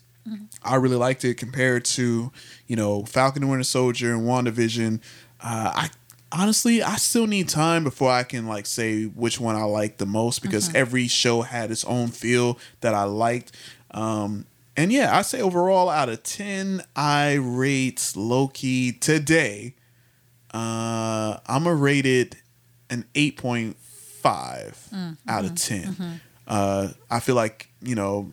I really liked it compared to, you know, Falcon and Winter Soldier and WandaVision. Uh, I honestly, I still need time before I can like say which one I like the most because Mhm. every show had its own feel that I liked. Um, and yeah, I say overall out of 10, I rate Loki today. Uh, I'm going to rate it an 8.5 Mm, out of mhm, 10. mhm. Uh, I feel like, you know,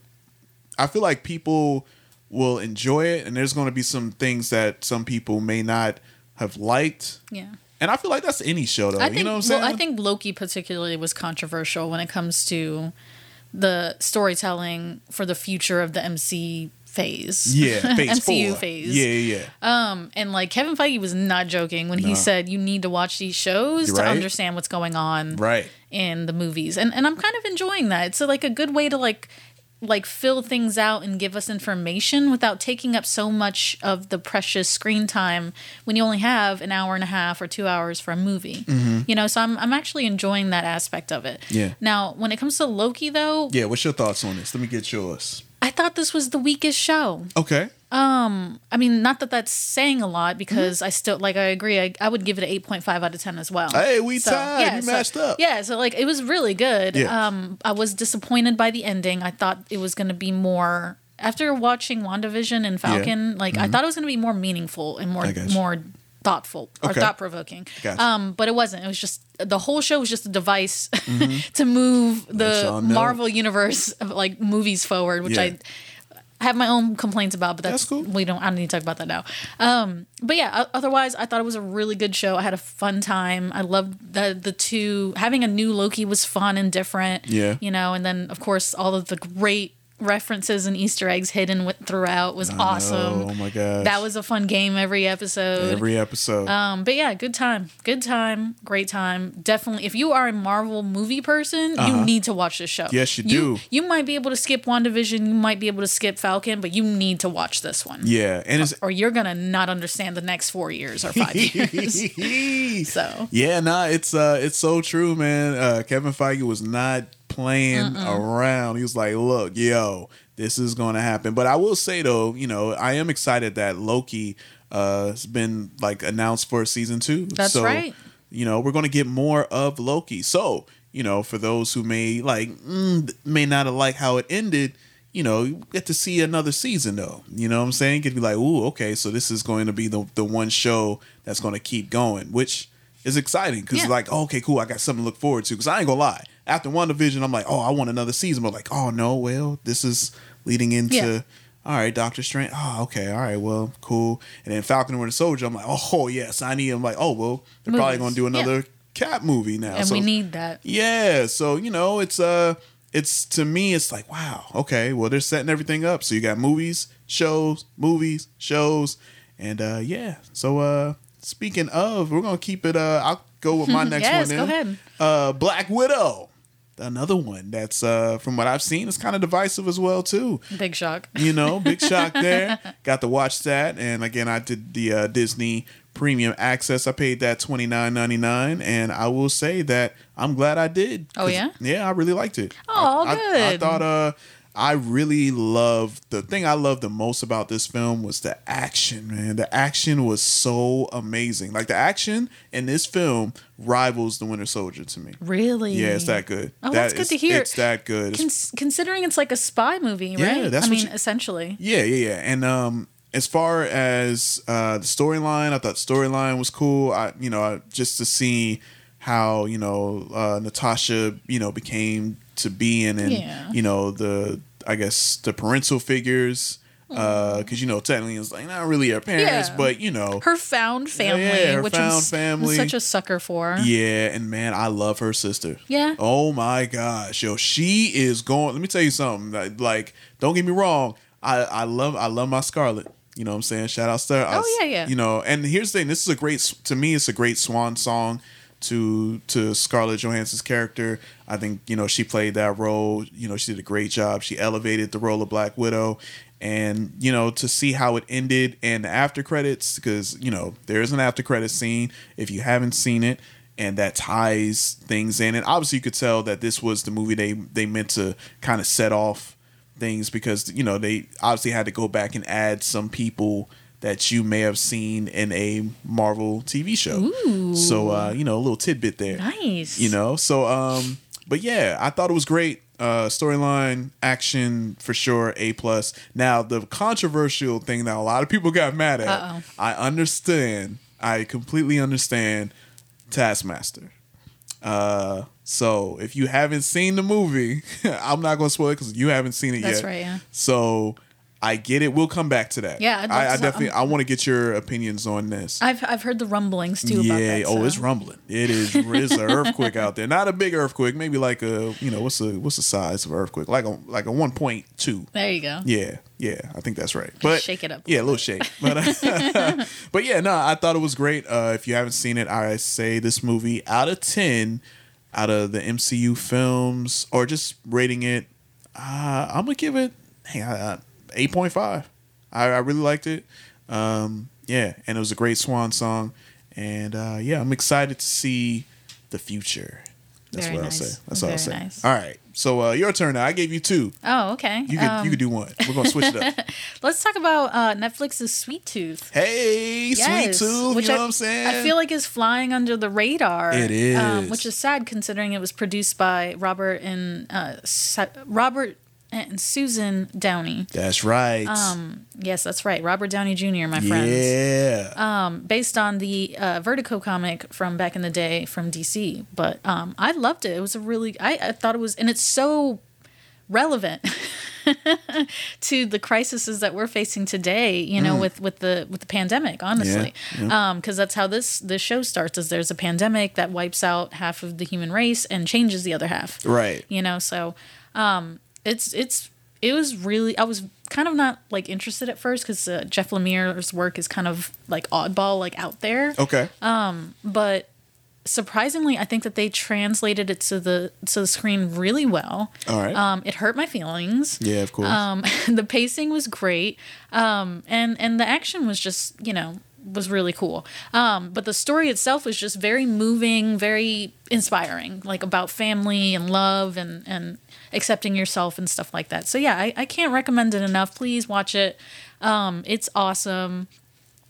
I feel like people will enjoy it, and there's going to be some things that some people may not have liked. Yeah. And I feel like that's any show, though. Think, you know what I'm saying? Well, I think Loki particularly was controversial when it comes to the storytelling for the future of the MC phase. yeah, phase MCU four. phase. Yeah, yeah. Um, and like Kevin Feige was not joking when he said you need to watch these shows You're to understand what's going on Right. in the movies. And and I'm kind of enjoying that. It's like a good way to like like fill things out and give us information without taking up so much of the precious screen time when you only have an hour and a half or 2 hours for a movie. Mhm. You know, so I'm I'm actually enjoying that aspect of it. Yeah. Now, when it comes to Loki though, Yeah, what's your thoughts on this? Let me get yours. I thought this was the weakest show. Okay. Um, I mean, not that that's saying a lot because I still like I agree. I, I would give it an eight point five out of ten as well. Hey, we tied. We so- matched up. Yeah, so like it was really good. Yeah. Um, I was disappointed by the ending. I thought it was going to be more after watching WandaVision and Falcon. Like I Mhm. thought it was going to be more meaningful and more I you. more thoughtful or Okay. thought provoking. Gotcha. Um, but it wasn't. It was just the whole show was just a device Mhm. to move the. Marvel universe of like movies forward, which Yeah. I have my own complaints about, but that's, cool. We don't. I don't need to talk about that now. Um, but yeah, otherwise, I thought it was a really good show. I had a fun time. I loved the the two having a new Loki was fun and different. Yeah. you know, and then of course all of the great references and Easter eggs hidden throughout was I awesome. know. Oh my gosh. That was a fun game every episode. Every episode. Um, but yeah, good time, good time, great time. Definitely, if you are a Marvel movie person, Uh-huh. you need to watch this show. Yes, you do. You might be able to skip WandaVision, you might be able to skip Falcon, but you need to watch this one. yeah, and it's Or you're gonna not understand the next four years or five years. so Yeah, nah, it's uh it's so true, man. Uh Kevin Feige was not playing around. He was like, look, yo, this is gonna happen. But I will say though, you know, I am excited that Loki uh has been like announced for season two. That's so, right. You know, we're gonna get more of Loki. So, you know, for those who may like mm, may not have liked how it ended, you know, you get to see another season though. You know what I'm saying? Get to be like, ooh, okay, so this is going to be the the one show that's going to keep going, which is exciting because Yeah. like, okay, cool, I got something to look forward to. Because I ain't gonna lie, after WandaVision, I'm like, oh, I want another season, but like, oh no, well, this is leading into. Yeah. All right, Doctor Strange. Oh, okay. All right. Well, cool. And then Falcon and Winter Soldier. I'm like, oh yes, I need. I'm like, oh well, they're probably going to do Yeah. another Cap movie now. and so we need that. yeah, so you know, it's uh it's to me it's like, wow, okay, well they're setting everything up. So you got movies, shows, movies, shows, and uh yeah. So uh speaking of, we're gonna keep it uh I'll go with my next Yes, one go ahead. Uh Black Widow. Another one that's uh from what I've seen is kind of divisive as well too. Big shock. You know, big shock there. Got to watch that, and again, I did the uh, Disney Premier Access. I paid that twenty nine ninety nine, and I will say that I'm glad I did. Oh yeah? yeah, I really liked it. Oh, I, good. I good. thought uh, I really love the thing I love the most about this film was the action. Man, the action was so amazing. Like the action in this film rivals the Winter Soldier to me. Really? Yeah, it's that good. Oh, That that's good is- to hear. It's that good. Cons- considering it's like a spy movie, right? Yeah, that's I mean, you- essentially. Yeah, yeah, yeah. And um as far as uh the storyline, I thought storyline was cool. I you know, I, just to see how, you know, uh Natasha, you know, became to being and Yeah. you know, the I guess the parental figures uh cuz you know, technically it's like not really her parents, Yeah. but you know, Her found family, yeah, her which found I'm, s- I'm family. such a sucker for. yeah, and man, I love her sister. Yeah. Oh my gosh, yo, she is going. Let me tell you something. Like, like, don't get me wrong. I I love I love my Scarlett. You know what I'm saying? Shout out Star. Oh, yeah, yeah. You know, and here's the thing. This is a great to me. It's a great swan song to to Scarlett Johansson's character. I think you know she played that role. You know, she did a great job. She elevated the role of Black Widow. and you know to see how it ended and the after credits because you know there's an after credit scene if you haven't seen it and that ties things in and obviously you could tell that this was the movie they they meant to kind of set off things because you know they obviously had to go back and add some people that you may have seen in a Marvel TV show. Ooh. So uh, you know, a little tidbit there. Nice. You know, so um, but yeah, I thought it was great. Uh, storyline, action for sure, A plus. Now the controversial thing that a lot of people got mad at. Uh-oh. I understand. I completely understand. Taskmaster. Uh, so if you haven't seen the movie, I'm not gonna spoil it because you haven't seen it yet. That's yet. right, yeah. So I get it. We'll come back to that. Yeah, I'd I, I to- definitely. I want to get your opinions on this. I've I've heard the rumblings too yeah. about that. oh, so- it's rumbling. It is. It's an earthquake out there. Not a big earthquake. Maybe like a. You know what's the what's the size of an earthquake? Like a like a 1.2. There you go. Yeah, yeah, I think that's right. But shake it up. Yeah, a little shake. But uh, but yeah, no, I thought it was great. Uh, if you haven't seen it, I say this movie out of ten, out of the MCU films, or just rating it, uh, I'm gonna give it hey, uh, eight point five. I, I really liked it. Um, yeah, and it was a great swan song, and uh, yeah, I'm excited to see the future. That's Very what nice. I'll say. That's what I'll say. nice. All right, so uh, your turn now. I gave you two. Oh, okay. You could Um, you could do one. We're gonna switch it up. Let's talk about uh, Netflix's Sweet Tooth. Hey, Yes, sweet tooth. which you know I, what I'm saying? I feel like is flying under the radar. It um, which is sad considering it was produced by Robert and uh, Robert and Susan Downey. That's right. Um, yes, that's right. Robert Downey Jr., my friends. yeah. Um, based on the uh, Vertigo comic from back in the day from DC. But um, I loved it. It was a really, I, I thought it was, and it's so relevant to the crises that we're facing today you know Mm. with with the with the pandemic honestly Yeah, yeah. um because that's how this this show starts is there's a pandemic that wipes out half of the human race and changes the other half Right. you know so um it's it's it was really i was kind of not like interested at first because uh, jeff lemire's work is kind of like oddball like out there Okay. um but surprisingly i think that they translated it to the to the screen really well All right. um it hurt my feelings Yeah, of course. um the pacing was great um and and the action was just you know was really cool um but the story itself was just very moving very inspiring like about family and love and and accepting yourself and stuff like that so yeah i, I can't recommend it enough please watch it um it's awesome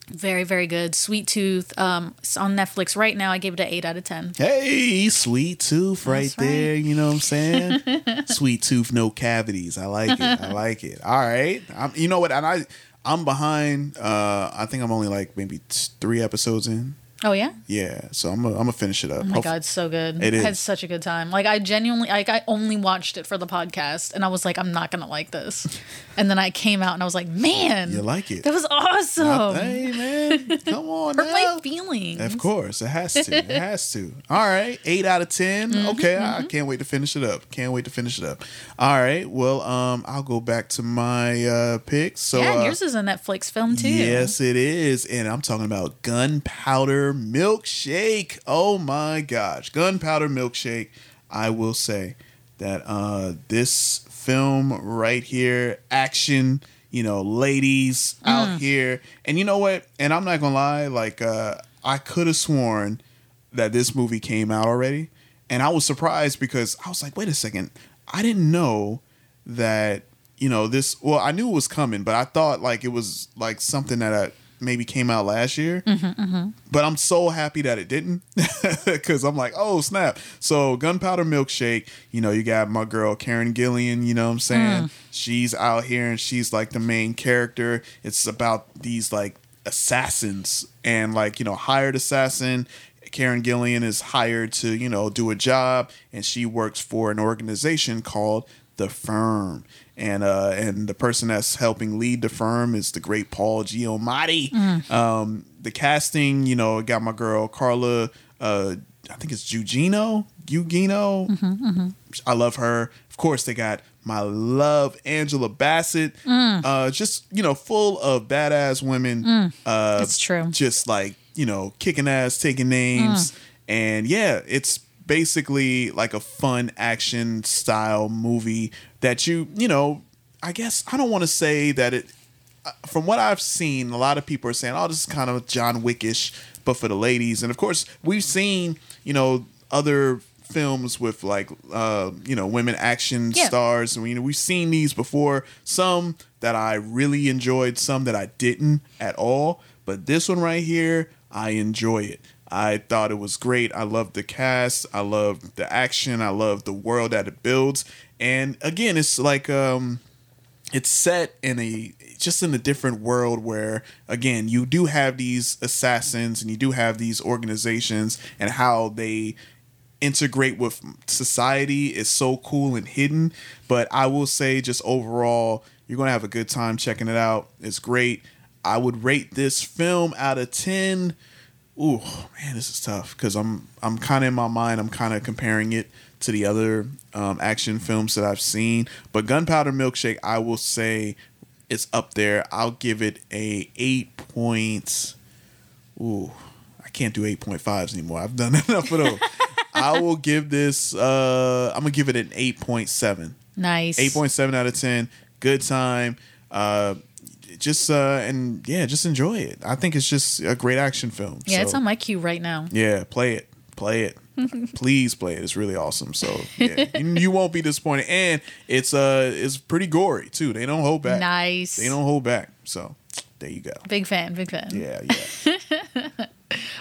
very very good sweet tooth um it's on netflix right now i gave it an 8 out of 10 Hey, sweet tooth right, right. there. You know what I'm saying? sweet tooth, no cavities. I like it. I like it. All right. I'm, you know what? And I, I'm behind. Uh, I think I'm only like maybe three episodes in. Oh yeah Yeah. So I'm gonna I'm finish it up. Oh my Hope- god, it's so good! It I had such a good time. Like I genuinely, like I only watched it for the podcast, and I was like, I'm not gonna like this. And then I came out and I was like, man, You like it? That was awesome. Hey man, come on Hurt now. my feelings. Of course, it has to. It has to. All right, eight out of 10 Mm-hmm, Okay, I can't wait to finish it up. Can't wait to finish it up. All right. Well, um, I'll go back to my uh picks. So yeah, uh, yours is a Netflix film too. Yes, it is. And I'm talking about Gunpowder Milkshake. Oh my gosh. Gunpowder Milkshake. I will say that uh this film right here, action, you know, ladies out Mm. here. And you know what? And I'm not gonna lie, like uh I could have sworn that this movie came out already. And I was surprised because I was like, wait a second, I didn't know that you know this well i knew it was coming but i thought like it was like something that I maybe came out last year Mm-hmm, mm-hmm. but i'm so happy that it didn't because i'm like oh snap so gunpowder milkshake you know you got my girl karen gillan you know what i'm saying Mm. she's out here and she's like the main character it's about these like assassins and like you know hired assassin Karen Gillan is hired to, you know, do a job and she works for an organization called The Firm. And uh and the person that's helping lead the firm is the great Paul Giamatti. Mm. Um the casting, you know, got my girl Carla uh I think it's Gugino, Gugino. Mm-hmm, I love her. Of course, they got my love Angela Bassett. Mm. Uh, just you know, full of badass women. Mm. Uh, It's true. Just like you know, kicking ass, taking names, and yeah, it's basically like a fun action style movie that you you know. I guess I don't want to say that it. uh, From what I've seen, a lot of people are saying, "Oh, this is kind of John Wickish, but for the ladies." And of course, we've seen you know other films with like uh, you know women action Yeah. stars, and you know we've seen these before. Some that I really enjoyed, some that I didn't at all. But this one right here, I enjoy it. I thought it was great. I loved the cast. I loved the action. I loved the world that it builds. And again, it's like um it's set in a just in a different world where again you do have these assassins and you do have these organizations and how they integrate with society is so cool and hidden but i will say just overall you're gonna have a good time checking it out it's great i would rate this film out of 10 ooh man this is tough because i'm i'm kind of in my mind i'm kind of comparing it to the other um, action films that i've seen but gunpowder milkshake i will say it's up there. I'll give it a 8 points ooh i can't do 8.5s anymore. I've done enough of those. I will give this uh i'm gonna give it an 8.7 Nice. 8.7 out of 10 good time. Uh just uh and yeah just enjoy it i think it's just a great action film Yeah, it's on my queue right now. yeah play it play it please play it it's really awesome so yeah, you, you won't be disappointed and it's uh it's pretty gory too they don't hold back Nice. they don't hold back so there you go Big fan, big fan. yeah yeah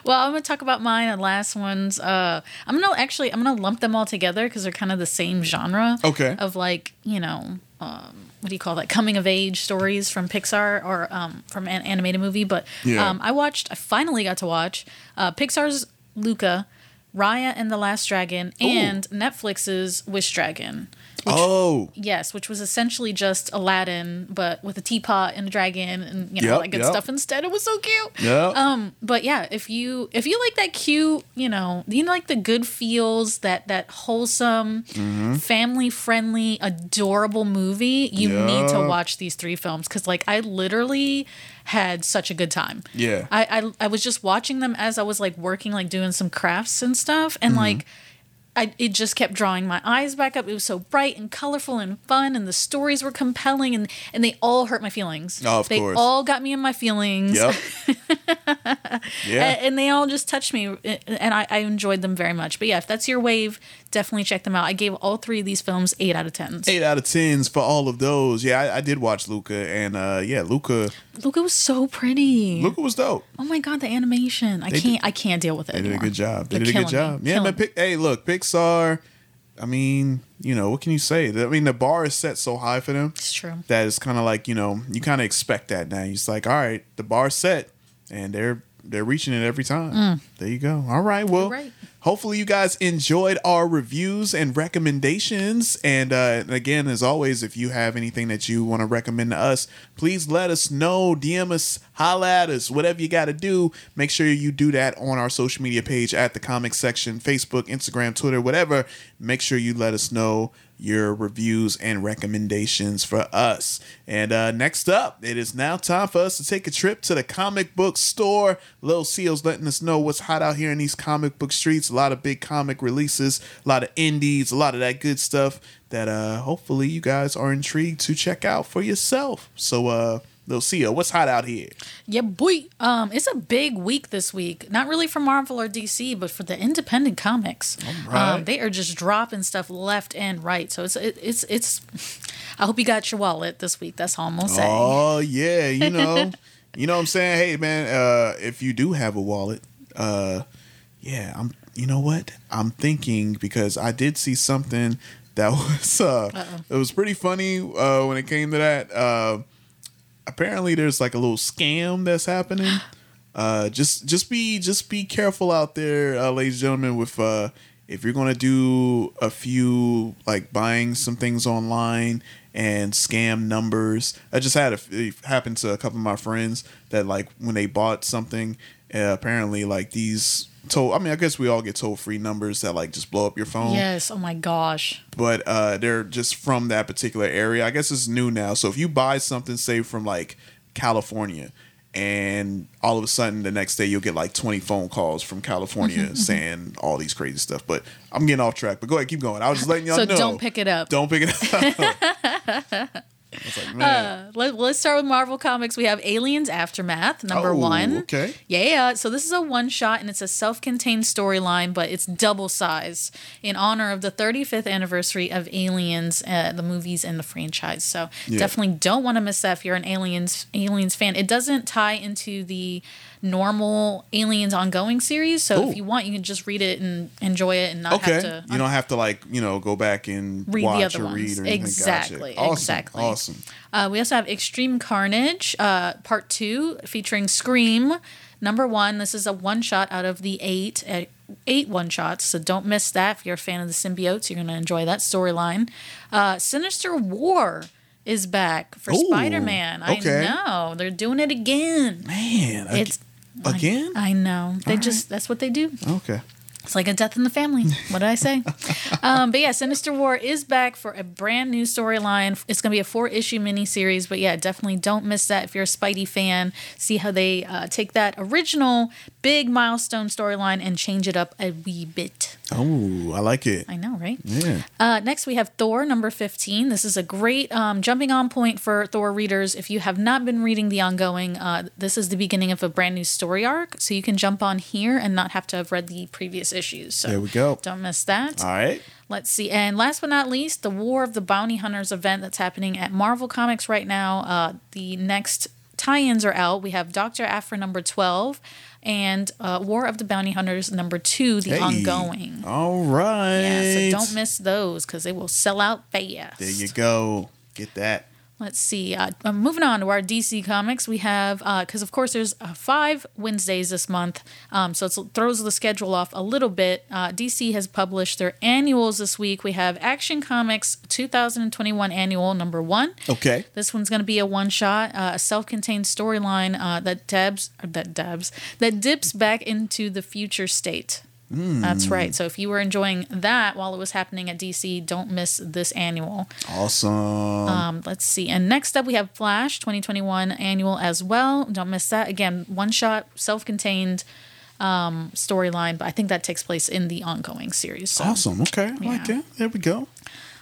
Well, I'm gonna talk about mine and last ones. Uh, I'm gonna actually I'm gonna lump them all together because they're kind of the same genre. Okay. Of like you know, um, what do you call that? Coming of age stories from Pixar or um, from an animated movie. But Yeah. um, I watched. I finally got to watch uh, Pixar's Luca, Raya and the Last Dragon, and Netflix's Wish Dragon. Oh Yes, which was essentially just Aladdin, but with a teapot and a dragon and you know all that good yep. stuff instead. It was so cute. Yep. Um, but yeah, if you if you like that cute, you know, you know, like the good feels, that that wholesome, Mhm. family friendly, adorable movie, you need to watch these three films because like I literally had such a good time. Yeah. I, I I was just watching them as I was like working, like doing some crafts and stuff, and Mhm. like. I, it just kept drawing my eyes back up. It was so bright and colorful and fun, and the stories were compelling, and, and they all hurt my feelings. Oh, of they course. all got me in my feelings. Yep. Yeah. A- and, they all just touched me, and I, I enjoyed them very much. But yeah, if that's your wave, definitely check them out. I gave all three of these films eight out of tens. Eight out of tens for all of those. Yeah, I, I did watch Luca, and uh, yeah, Luca. Luca was so pretty. Luca was dope. Oh my god, the animation! I They can't, I can't deal with it. They did a good job. They They're did a good killing me. job. Yeah, Killing man. Pic- hey, look, Pixar. I mean, you know, what can you say? I mean, the bar is set so high for them. It's true. That it's kind of like you know, you kind of expect that now. It's like, all right, the bar's set, and they're they're reaching it every time. Mm. There you go. All right, well. right. Hopefully you guys enjoyed our reviews and recommendations. And uh, again, as always, if you have anything that you want to recommend to us, please let us know. DM us, holla at us, whatever you got to do. Make sure you do that on our social media page at the comic section, Facebook, Instagram, Twitter, whatever. Make sure you let us know your reviews and recommendations for us. And uh, next up, it is now time for us to take a trip to the comic book store. Lil Xio's letting us know what's hot out here in these comic book streets. A lot of big comic releases, a lot of indies, a lot of that good stuff that uh, hopefully you guys are intrigued to check out for yourself. So, uh, Xio, what's hot out here? Yeah, boy. Um, it's a big week this week. Not really for Marvel or DC, but for the independent comics. right. Um, they are just dropping stuff left and right. So it's it, it's it's. I hope you got your wallet this week. That's all I'm gonna say. Oh yeah, you know, you know what I'm saying. Hey man, uh, if you do have a wallet, uh, yeah, I'm. You know what? I'm thinking because I did see something that was uh, it was pretty funny uh, when it came to that. Uh, apparently, there's like a little scam that's happening. Uh, just just be just be careful out there, uh, ladies and gentlemen. With uh, if you're gonna do a few like buying some things online and scam numbers, I just had a, it happened to a couple of my friends that like when they bought something, uh, apparently like these told. I mean, I guess we all get toll free numbers that like just blow up your phone Yes. Oh my gosh. but uh, they're just from that particular area. I guess it's new now. So if you buy something, say from like California, and all of a sudden the next day you'll get like 20 phone calls from California saying all these crazy stuff. But I'm getting off track. But go ahead, keep going. I was just letting y'all So know. don't pick it up. Don't pick it up. It's like. Uh, let, let's start with Marvel Comics. We have Aliens Aftermath, number Oh, one. okay. Yeah. So this is a one shot and it's a self contained storyline, but it's double size in honor of the 35th anniversary of Aliens, uh, the movies and the franchise. So Yeah. definitely don't want to miss that if you're an Aliens Aliens fan. It doesn't tie into the normal Aliens ongoing series. So Ooh. if you want, you can just read it and enjoy it and not okay. have to you don't have to like you know go back and Read the watch other or read or anything. Exactly, Gotcha. Awesome. exactly. Awesome. Uh, we also have Extreme Carnage, uh, Part Two, featuring Scream. Number one. This is a one shot out of the eight. Uh, Eight one shots, so don't miss that. If you're a fan of the symbiotes, you're gonna enjoy that storyline. Uh, Sinister War is back for Spider Man. okay. I know they're doing it again. Man, it's again? I, I know they All just that's what they do. Okay. It's like a death in the family. What did I say? um, but yeah, Sinister War is back for a brand new storyline. It's going to be a four issue miniseries. But yeah, definitely don't miss that if you're a Spidey fan. See how they uh, take that original big milestone storyline and change it up a wee bit. Oh, I like it. I know, right? Yeah. Uh, next, we have Thor number 15. This is a great um, jumping on point for Thor readers. If you have not been reading the ongoing, uh, this is the beginning of a brand new story arc. So you can jump on here and not have to have read the previous issues. So There we go. don't miss that. All right. Let's see. And last but not least, the War of the Bounty Hunters event that's happening at Marvel Comics right now. Uh, the next tie ins are out. We have Dr. Aphra number 12 and uh, War of the Bounty Hunters number 2, the Hey. ongoing. All right. Yeah, so don't miss those because they will sell out fast. There you go. Get that. Let's see. Uh, uh, moving on to our DC comics, we have because of course there's uh, five Wednesdays this month, um, so it throws the schedule off a little bit. Uh, DC has published their annuals this week. We have Action Comics 2021 annual number one. Okay. This one's going to be a one shot, uh, a self contained storyline uh, that dabs that dabs that dips back into the future state. That's Mm. right. So if you were enjoying that while it was happening at DC, don't miss this annual. Awesome. Um, let's see. And next up, we have Flash 2021 annual as well. Don't miss that. Again, one shot, self contained um, storyline, but I think that takes place in the ongoing series. So. awesome. Okay. I like it. There we go.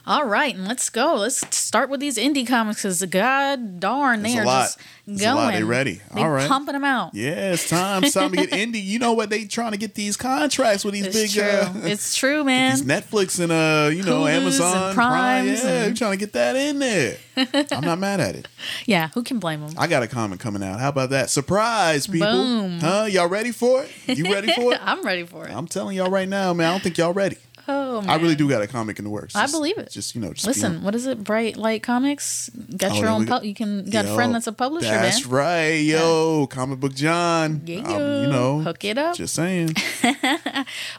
All right, and let's go. Let's start with these indie comics because god darn, they There's a are lot. just There's going. They ready. They All right. pumping them out. Yeah, it's time. It's time to get indie. You know what? They trying to get these contracts with these It's big true. uh, it's true, man. these Netflix and uh, you know, Hulus Amazon Primes Yeah, and- they're trying to get that in there. I'm not mad at it. Yeah, who can blame them? I got a comic coming out. How about that? Surprise, people. Boom. Huh? Y'all ready for it? You ready for it? I'm ready for it. I'm telling y'all right now, man. I don't think y'all ready. Oh, man. I really do got a comic in the works. I Just- believe it. Just you know, just Listen, what is it? Bright Light Comics. Got Oh, your own. Pu- you can got a friend that's a publisher, That's man. right, yo, comic book John. Yeah, Um, you know, hook it up. Just saying.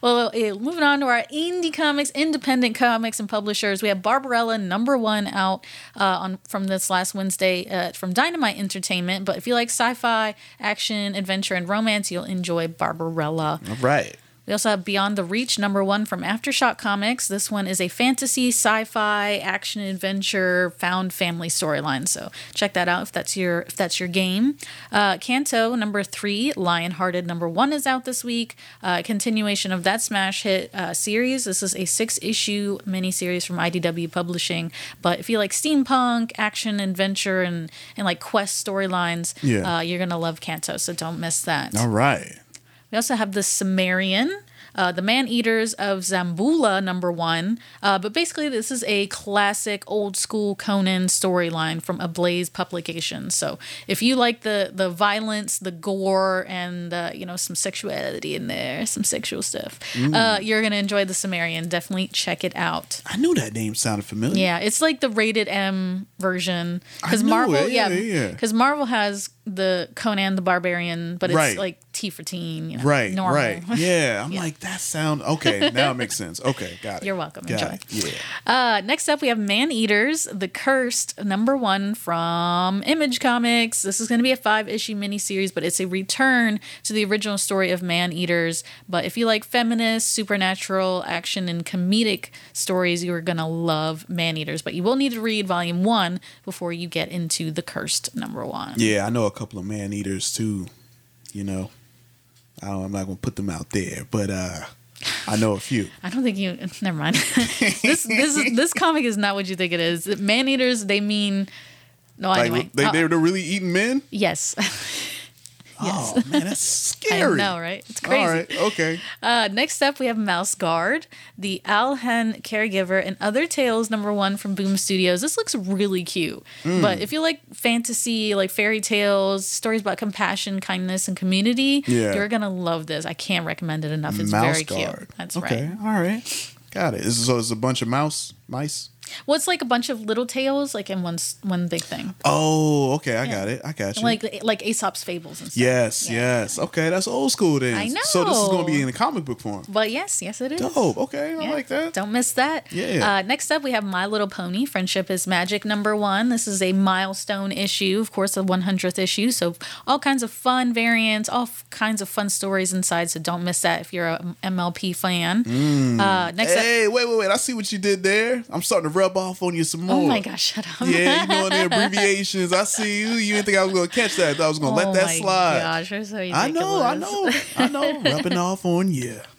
Well, moving on to our indie comics, independent comics and publishers, we have Barbarella number one out uh, on from this last Wednesday uh, from Dynamite Entertainment. But if you like sci-fi, action, adventure, and romance, you'll enjoy Barbarella. All right. We also have Beyond the Reach, number one from Aftershock Comics. This one is a fantasy, sci-fi, action, adventure, found family storyline. So check that out if that's your if that's your game. Uh, Canto, number three, Lionhearted, number one is out this week. Uh, continuation of that smash hit uh, series. This is a six-issue miniseries from IDW Publishing. But if you like steampunk, action, adventure, and and like quest storylines, Yeah. uh, you're gonna love Canto. So don't miss that. All right. We also have the Cimmerian, uh, the Man Eaters of Zamboula, number one. Uh, but basically, this is a classic old school Conan storyline from Ablaze Publications. So if you like the the violence, the gore, and uh, you know some sexuality in there, some sexual stuff, Mm. uh, you're gonna enjoy the Cimmerian. Definitely check it out. I knew that name sounded familiar. Yeah, it's like the rated M version because Marvel, it, yeah, yeah, yeah. because Marvel has the Conan the Barbarian, but it's Right. like T for teen, you know, Right, normal. right. Yeah, I'm like that sound okay. Now it makes sense. Okay, got it. You're welcome. Got Enjoy. it. Yeah. Uh, next up, we have Man Eaters, The Cursed, number one from Image Comics. This is going to be a five issue miniseries, but it's a return to the original story of Man Eaters. But if you like feminist, supernatural, action, and comedic stories, you are going to love Man Eaters. But you will need to read volume one before you get into The Cursed, number one. Yeah, I know a couple of man eaters too. You know, I I'm not gonna put them out there, but uh, I know a few. I don't think you. Never mind. this this is, this comic is not what you think it is. Man eaters. They mean No, like, anyway. they Uh, they're really eating men. Yes. yes. Oh man, that's scary. I know, right? It's crazy. All right, okay. Uh, next up, we have Mouse Guard, the Owlhen caregiver, and other tales number one from Boom Studios. This looks really cute. Mm. But if you like fantasy, like fairy tales, stories about compassion, kindness, and community, Yeah. you're gonna love this. I can't recommend it enough. It's Mouse very guard. cute. That's okay. right. All right. Got it. So it's a bunch of mouse mice. Well, it's like a bunch of little tales, like in one one big thing, Oh, okay. I Yeah. got it. I got you. like like Aesop's fables and stuff. yes, yes. Okay, that's old school then. I know. So this is going to be in the comic book form. But yes, yes, it is. Dope. Okay, I like that. Don't miss that. Yeah. Uh, next up, we have My Little Pony: Friendship is Magic number one. This is a milestone issue, of course, a 100th issue. So all kinds of fun variants, all f- kinds of fun stories inside. So don't miss that if you're a MLP fan. Mm. Uh, next up. hey, wait, wait, wait. I see what you did there. I'm starting to rub off on you some more. Oh my gosh, shut up. Yeah, you knowing the abbreviations. I see you. You didn't think I was going to catch that. I thought I was going to oh let that my slide. Gosh, you're so I know, I know. I know. Rubbing off on you.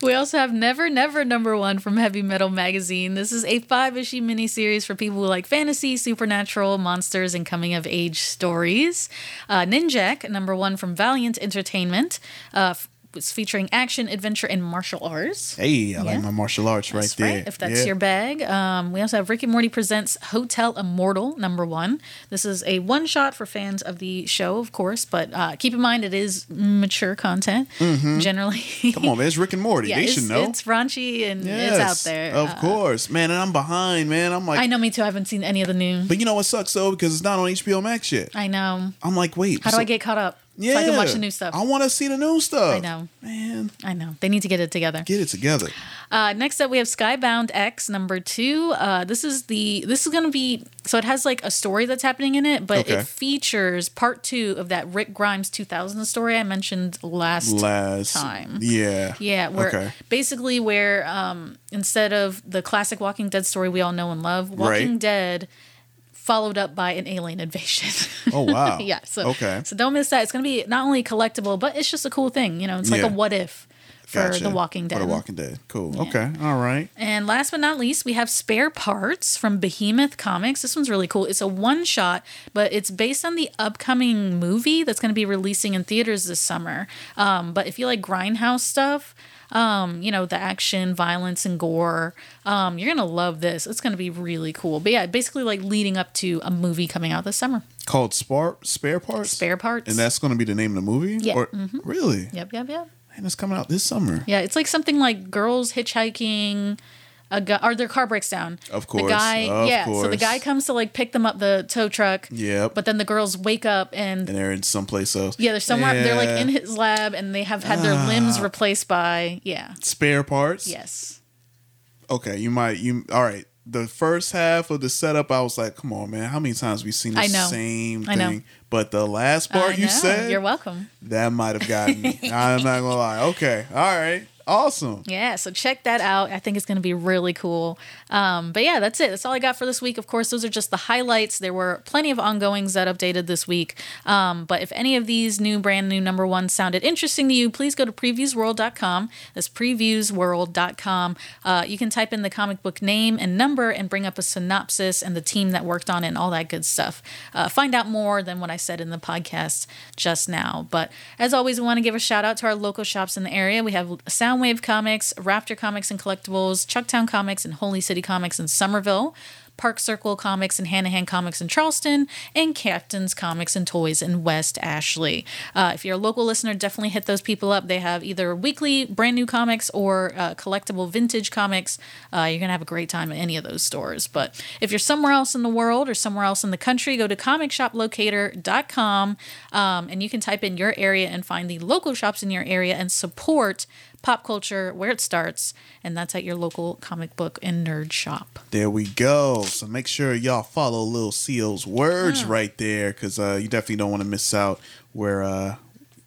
We also have Never Never number one from Heavy Metal Magazine. This is a five issue miniseries for people who like fantasy, supernatural, monsters, and coming of age stories. Uh, Ninjak number one from Valiant Entertainment. Uh, was featuring action, adventure, and martial arts. Hey, I like my martial arts right That's there. right, if that's Yeah. your bag. Um, we also have Rick and Morty presents Hotel Immortal number one. This is a one shot for fans of the show, of course, but uh, keep in mind it is mature content. Mhm. Generally, Come on, man. It's Rick and Morty. yeah, they it's, should know. it's raunchy and it's out there. Of Uh, course, man. And I'm behind, man. I'm like, I know, me too. I haven't seen any of the new. but you know what sucks though? Because it's not on HBO Max yet. I know. I'm like, wait. How do I get caught up? Yeah, so I can watch the new stuff. I want to see the new stuff. I know, man. I know. They need to get it together. Get it together. Uh, next up, we have Skybound X number two. Uh, this is the this is gonna be so it has like a story that's happening in it, but Okay. it features part two of that Rick Grimes 2000 story I mentioned last Last time. Yeah. Yeah, where okay. basically where um, instead of the classic Walking Dead story we all know and love, Walking Right. Dead followed up by an alien invasion. Oh wow. yeah. So okay. so don't miss that. It's gonna be not only collectible, but it's just a cool thing. You know, it's like Yeah. a what if for Gotcha. The Walking Dead. For the Walking Dead. Cool. Okay. All right. And last but not least, we have Spare Parts from Behemoth Comics. This one's really cool. It's a one shot, but it's based on the upcoming movie that's going to be releasing in theaters this summer. Um, but if you like Grindhouse stuff, um, you know, the action, violence, and gore, um, you're going to love this. It's going to be really cool. But yeah, basically like leading up to a movie coming out this summer. Called Spar Spare Parts. Spare Parts. And that's going to be the name of the movie. Yeah. Or, mhm. Really? Yep, yep, yep. And it's coming out this summer. Yeah, it's like something like girls hitchhiking. A guy, or their car breaks down. Of course. The course, guy, of yeah. So the guy comes to like pick them up the tow truck. Yeah. But then the girls wake up and and they're in someplace else. yeah, they're somewhere. They're like in his lab and they have had their Ah. limbs replaced by yeah. spare parts. Yes. Okay, you might you all right. The first half of the setup, I was like, "Come on, man! How many times we seen the I know. same I thing?" know. But the last part I you know. said, You're welcome. that might have gotten me. I'm not gonna lie. Okay, all right, awesome. Yeah, so check that out. I think it's going to be really cool. Um, but yeah, that's it. That's all I got for this week. Of course, those are just the highlights. There were plenty of ongoings that updated this week. Um, but if any of these new, brand new number ones sounded interesting to you, please go to previewsworld.com. That's previewsworld.com. Uh, you can type in the comic book name and number and bring up a synopsis and the team that worked on it and all that good stuff. Uh, find out more than what I said in the podcast just now. But as always, we want to give a shout out to our local shops in the area. We have Soundwave Comics, Raptor Comics and Collectibles, Chucktown Comics, and Holy City Comics in Summerville. Park Circle Comics and Hanahan Comics in Charleston, and Captain's Comics and Toys in West Ashley. Uh, if you're a local listener, definitely hit those people up. They have either weekly brand new comics or uh, collectible vintage comics. Uh, you're going to have a great time at any of those stores. But if you're somewhere else in the world or somewhere else in the country, go to comicshoplocator.com um, and you can type in your area and find the local shops in your area and support pop culture where it starts. And that's at your local comic book and nerd shop. There we go. So make sure y'all follow Lil Xio's words Mm. right there, because uh, you definitely don't want to miss out. Where, uh,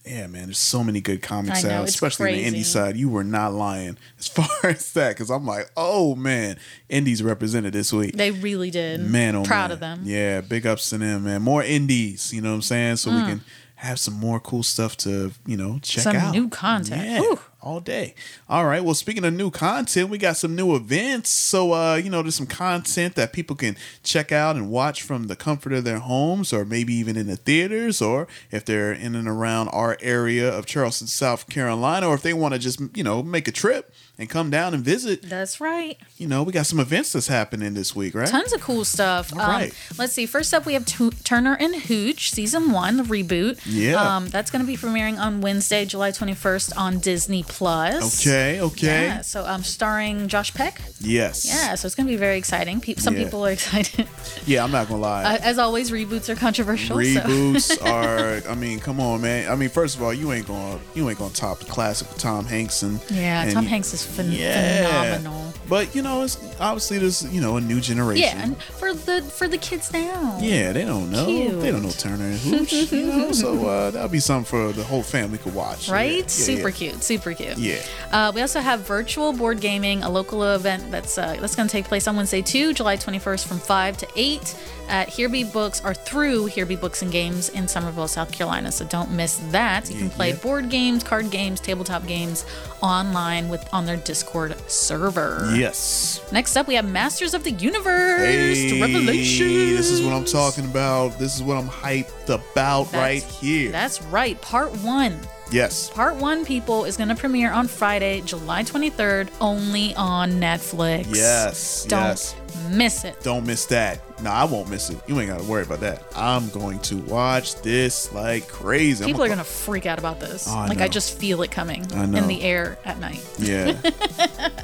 yeah, man, there's so many good comics know, out, especially in the indie side. You were not lying as far as that, because I'm like, oh man, indies represented this week. They really did. Man, oh proud man. of them. Yeah, big ups to them, man. More indies, you know what I'm saying? So we Mm. can have some more cool stuff to, you know, check out Some out. new content. Yeah. All day. All right. Well, speaking of new content, we got some new events. So, uh, you know, there's some content that people can check out and watch from the comfort of their homes, or maybe even in the theaters, or if they're in and around our area of Charleston, South Carolina, or if they want to just, you know, make a trip and come down and visit. That's right. You know, we got some events that's happening this week, right? Tons of cool stuff. All right. let's see. First up, we have Tu- Turner and Hooch season one, the reboot. Yeah. Um, that's going to be premiering on Wednesday, July 21st on Disney Plus. Okay, okay. Yeah. So, um, starring Josh Peck. Yes. Yeah. So it's going to be very exciting. Pe- some Yeah. people are excited. Yeah, I'm not gonna lie. Uh, as always, reboots are controversial. so- Reboots are. I mean, come on, man. I mean, first of all, you ain't gonna you ain't gonna top the classic Tom Hanks and yeah, and Tom Hanks is phen- Yeah. phenomenal. But you know, it's obviously there's you know a new generation. Yeah, and for the for the kids now. Yeah, they don't know. Cute. They don't know Turner and Hooch. you know, so uh, that'll be something for the whole family could watch. Yeah, Right? yeah, super yeah. cute. Super cute. Yeah. Uh, we also have virtual board gaming, a local event that's uh, that's going to take place on Wednesday, too, July 21st from 5 to 8 at Here Be Books or through Here Be Books and Games in Summerville, South Carolina. So don't miss that. You can play board games, card games, tabletop games online with on their Discord server. Yes. Next up, we have Masters of the Universe Hey, Revelation. This is what I'm talking about. This is what I'm hyped about right here. That's right. Part one. Yes. Part one, people, is going to premiere on Friday, July 23rd, only on Netflix. Yes. Don't yes. miss it. Don't miss that. No, I won't miss it. You ain't gotta worry about that. I'm going to watch this like crazy. I'm People are gonna- going to freak out about this. Oh, I like, I just feel it coming know. in the air at night. Yeah.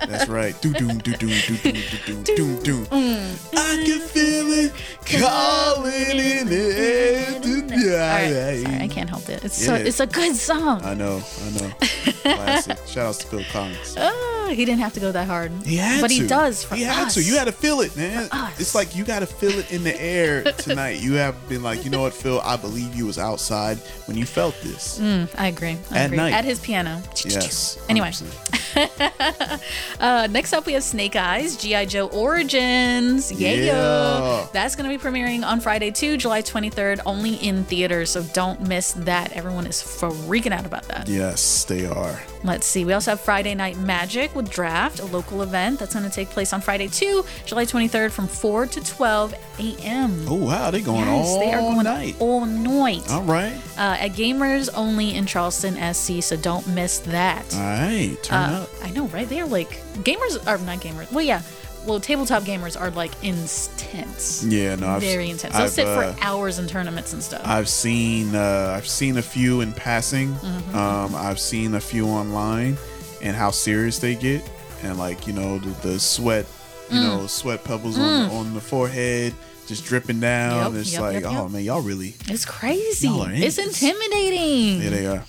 That's right. Do do do do do do do do do. Mm. I can feel it calling in the air. Right, sorry, I can't help it. It's so, Yeah. it's a good song. I know, I know. Classic. Shout out to Phil Collins. Oh, he didn't have to go that hard. He had but to. he does for he had us. to. You had to feel it, man. It's like you got to feel it in the air tonight. You have been like, you know what, Phil? I believe you was outside when you felt this. Mm, I agree. I At agree. night. At his piano. Yes. Anyway. 100%. uh, next up, we have Snake Eyes, G.I. Joe Origins. Yeah. Yeah. That's going to be premiering on Friday, too, July 23rd, only in theaters. So don't miss that. Everyone is freaking out about that. Yes, they are. Let's see. We also have Friday Night Magic with Draft, a local event that's going to take place on Friday, too, July 23rd from 4 to 12 a.m. Oh wow, They're going Yes, all they are going night. all night. All right. Uh, at Gamers Only in Charleston, SC, so don't miss that. All right. Turn Uh, up. I know, right? They are like gamers are not gamers. Well, yeah. Well, tabletop gamers are like intense. Yeah, no, I've, Very intense. They'll I've, sit uh, for hours in tournaments and stuff. I've seen uh, I've seen a few in passing. Mhm. Um, I've seen a few online, and how serious they get, and like you know the, the sweat, you Mm. know, sweat pebbles on, Mm. on the forehead, just dripping down. Yep, it's yep, like, yep, oh man, y'all really, it's crazy. It's intimidating. yeah, they are.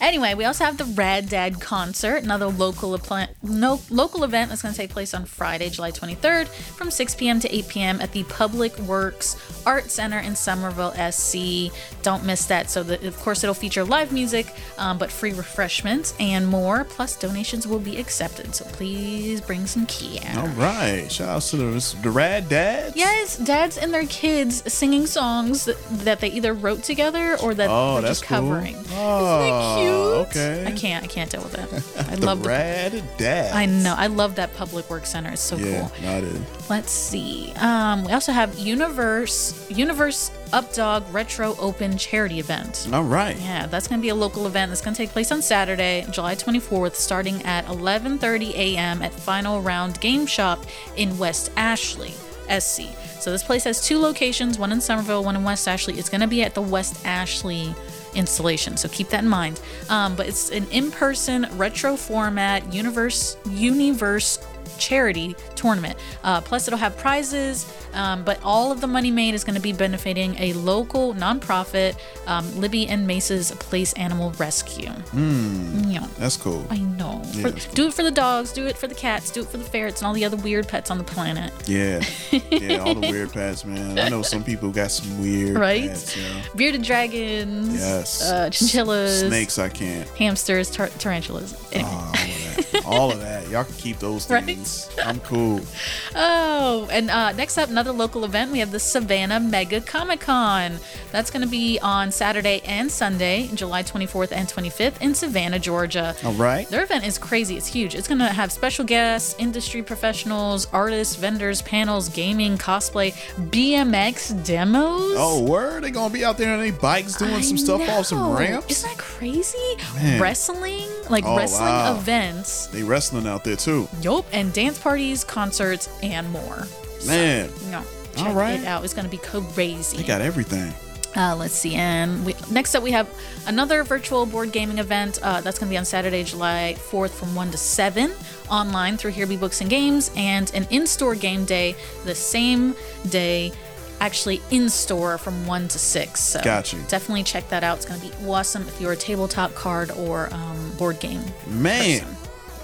Anyway, we also have the Rad Dad concert, another local apla- no, local event that's going to take place on Friday, July 23rd, from 6 p.m. to 8 p.m. at the Public Works Art Center in Summerville, SC. Don't miss that. So, the, of course, it'll feature live music, um, but free refreshments and more. Plus, donations will be accepted. So please bring some cash. All right, shout out to the the Rad Dads. Yes, dads and their kids singing songs that, that they either wrote together or that Oh, they're that's just cool. covering. Oh, cute? okay. I can't. I can't deal with that. I love the. Rad Dads. I know. I love that public work center. It's so yeah, cool. not it. Let's see. Um, we also have Universe Universe Updog Retro Open Charity Event. All right. Yeah, that's going to be a local event that's going to take place on Saturday, July 24th, starting at 11:30 a.m. at Final Round Game Shop in West Ashley, SC. So this place has two locations, one in Summerville, one in West Ashley. It's going to be at the West Ashley installation, so keep that in mind. Um, but it's an in-person retro format universe universe charity tournament. Uh, plus, it'll have prizes, um, but all of the money made is going to be benefiting a local nonprofit, um, Libby and Mace's Place Animal Rescue. Mm, Yeah. that's cool. I know. Yeah, For- cool. do it for the dogs, do it for the cats, do it for the ferrets, and all the other weird pets on the planet. Yeah, yeah, all the weird pets, man. I know some people got some weird Right? pets, you know. Bearded dragons, Yes. uh, chinchillas, Snakes, I can't. hamsters, tar- tarantulas. Anyway. Oh, all of that. Y'all can keep those Right. things. I'm cool. Oh, and uh, next up, another local event. We have the Savannah Mega Comic Con. That's going to be on Saturday and Sunday, July 24th and 25th in Savannah, Georgia. All right. Their event is crazy. It's huge. It's going to have special guests, industry professionals, artists, vendors, panels, gaming, cosplay, BMX demos. Oh, word! They gonna be out there on their bikes doing some stuff off some ramps. Isn't that crazy? Man. Wrestling, like Oh, wrestling wow. events. They wrestling out there too. Yup, and dance parties, concerts, and more. Man, No, All check right. it out. It's going to be crazy. they got everything. Uh, let's see. And we, next up, we have another virtual board gaming event. Uh, that's going to be on Saturday, July 4th from 1 to 7 online through Here Be Books and Games, and an in store game day the same day, actually in store from 1 to 6. So Gotcha. definitely check that out. It's going to be awesome if you're a tabletop card or um, board game. Man,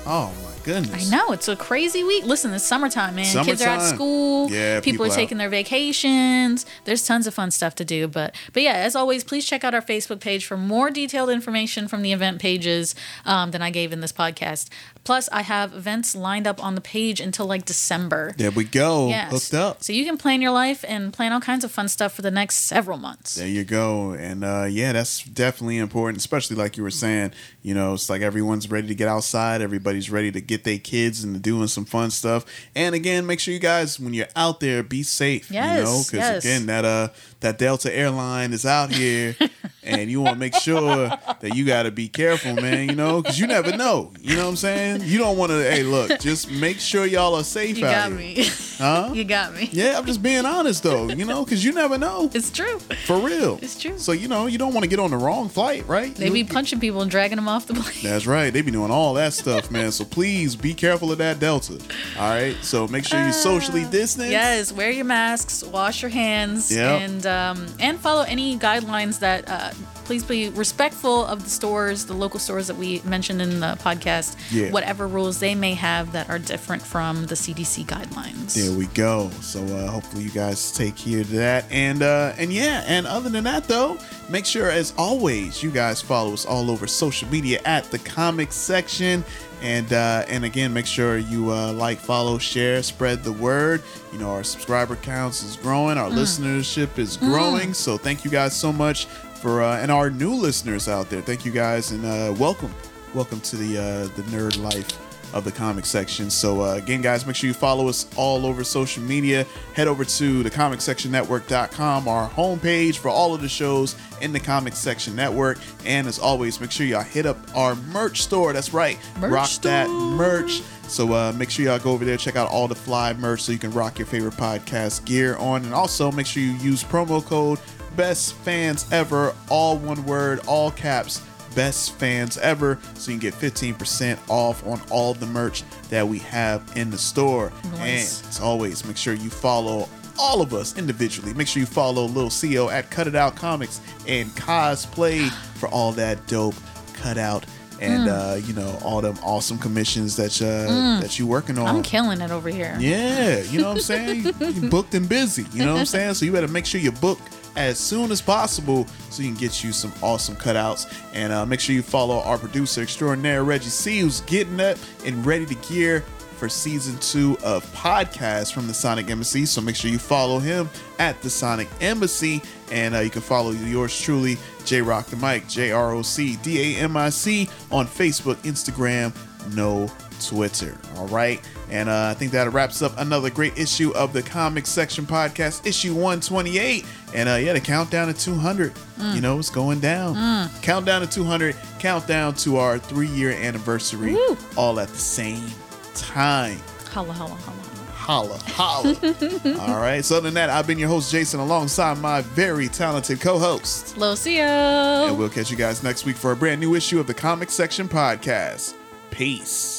oh my goodness. I know it's a crazy week. Listen, it's summertime, man. Kids are at Summertime. school. Yeah, people, people are out. taking their vacations. There's tons of fun stuff to do. But but yeah, as always, please check out our Facebook page for more detailed information from the event pages um, than I gave in this podcast. Plus, I have events lined up on the page until like December. There we go. Yes. Hooked up. So you can plan your life and plan all kinds of fun stuff for the next several months. There you go. And uh, yeah, that's definitely important, especially like you were saying. You know, it's like everyone's ready to get outside. Everybody's ready to get their kids into doing some fun stuff. And again, make sure you guys, when you're out there, be safe. you know, Yes, because yes. again, that uh, that Delta airline is out here, and you want to make sure that you got to be careful, man. You know, because you never know. You know what I'm saying? You don't want to. Hey, look, just make sure y'all are safe You out got here. me. Huh? you got me. Yeah, I'm just being honest though, you know, because you never know. It's true. For real. It's true. So you know, you don't want to get on the wrong flight, right? They You- be punching people and dragging them off the plane. That's right. They be doing all that stuff, man. So please be careful of that Delta. All right. So make sure you socially ah, distance. Yes, wear your masks, wash your hands, Yep. and um, and follow any guidelines that. Uh, please be respectful of the stores, the local stores that we mentioned in the podcast. Yeah. Whatever rules they may have that are different from the CDC guidelines. There we go. So uh, hopefully you guys take heed of that. And uh, and yeah, and other than that though, make sure as always you guys follow us all over social media at the comic section. And uh, and again, make sure you uh, like, follow, share, spread the word. You know, our subscriber counts is growing, our Mm. listenership is growing. So thank you guys so much for uh, and our new listeners out there. Thank you guys and uh, welcome, welcome to the uh, the nerd life of the comic section. So uh, again, guys, make sure you follow us all over social media. Head over to the comicsectionnetwork.com, our homepage for all of the shows in the Comic Section Network. And as always, make sure y'all hit up our merch store. That's right, Merch rock that merch. So uh, make sure y'all go over there, check out all the fly merch so you can rock your favorite podcast gear on. And also make sure you use promo code best fans ever, all one word, all caps best fans ever so you can get 15% off on all the merch that we have in the store Nice. and as always make sure you follow all of us individually make sure you follow Lil Co at cut it out comics and cosplay for all that dope cutout and Mm. uh you know all them awesome commissions that uh Mm. that you working on I'm killing it over here. yeah, you know what I'm saying? you booked and busy. You know what I'm saying? So you better make sure you book as soon as possible so you can get you some awesome cutouts. And uh, make sure you follow our producer extraordinaire, Reggie C, who's getting up and ready to gear for season two of podcast from the Sonic Embassy. So make sure you follow him at the Sonic Embassy. And uh, you can follow yours truly, J Rock the Mic, J R O C D A M I C, on Facebook, Instagram, no Twitter. All right. And uh, I think that wraps up another great issue of the Comic Section Podcast, issue 128. And uh, yeah, the countdown to 200. Mm. You know, it's going down. Mm. Countdown to 200, countdown to our three year anniversary, Woo. all at the same time. Holla, holla, holla. Holla, holla. all right. So, other than that, I've been your host, Jason, alongside my very talented co host. Lucio. And we'll catch you guys next week for a brand new issue of the Comic Section Podcast. Peace.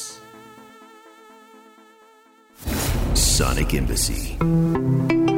Sonic Embassy.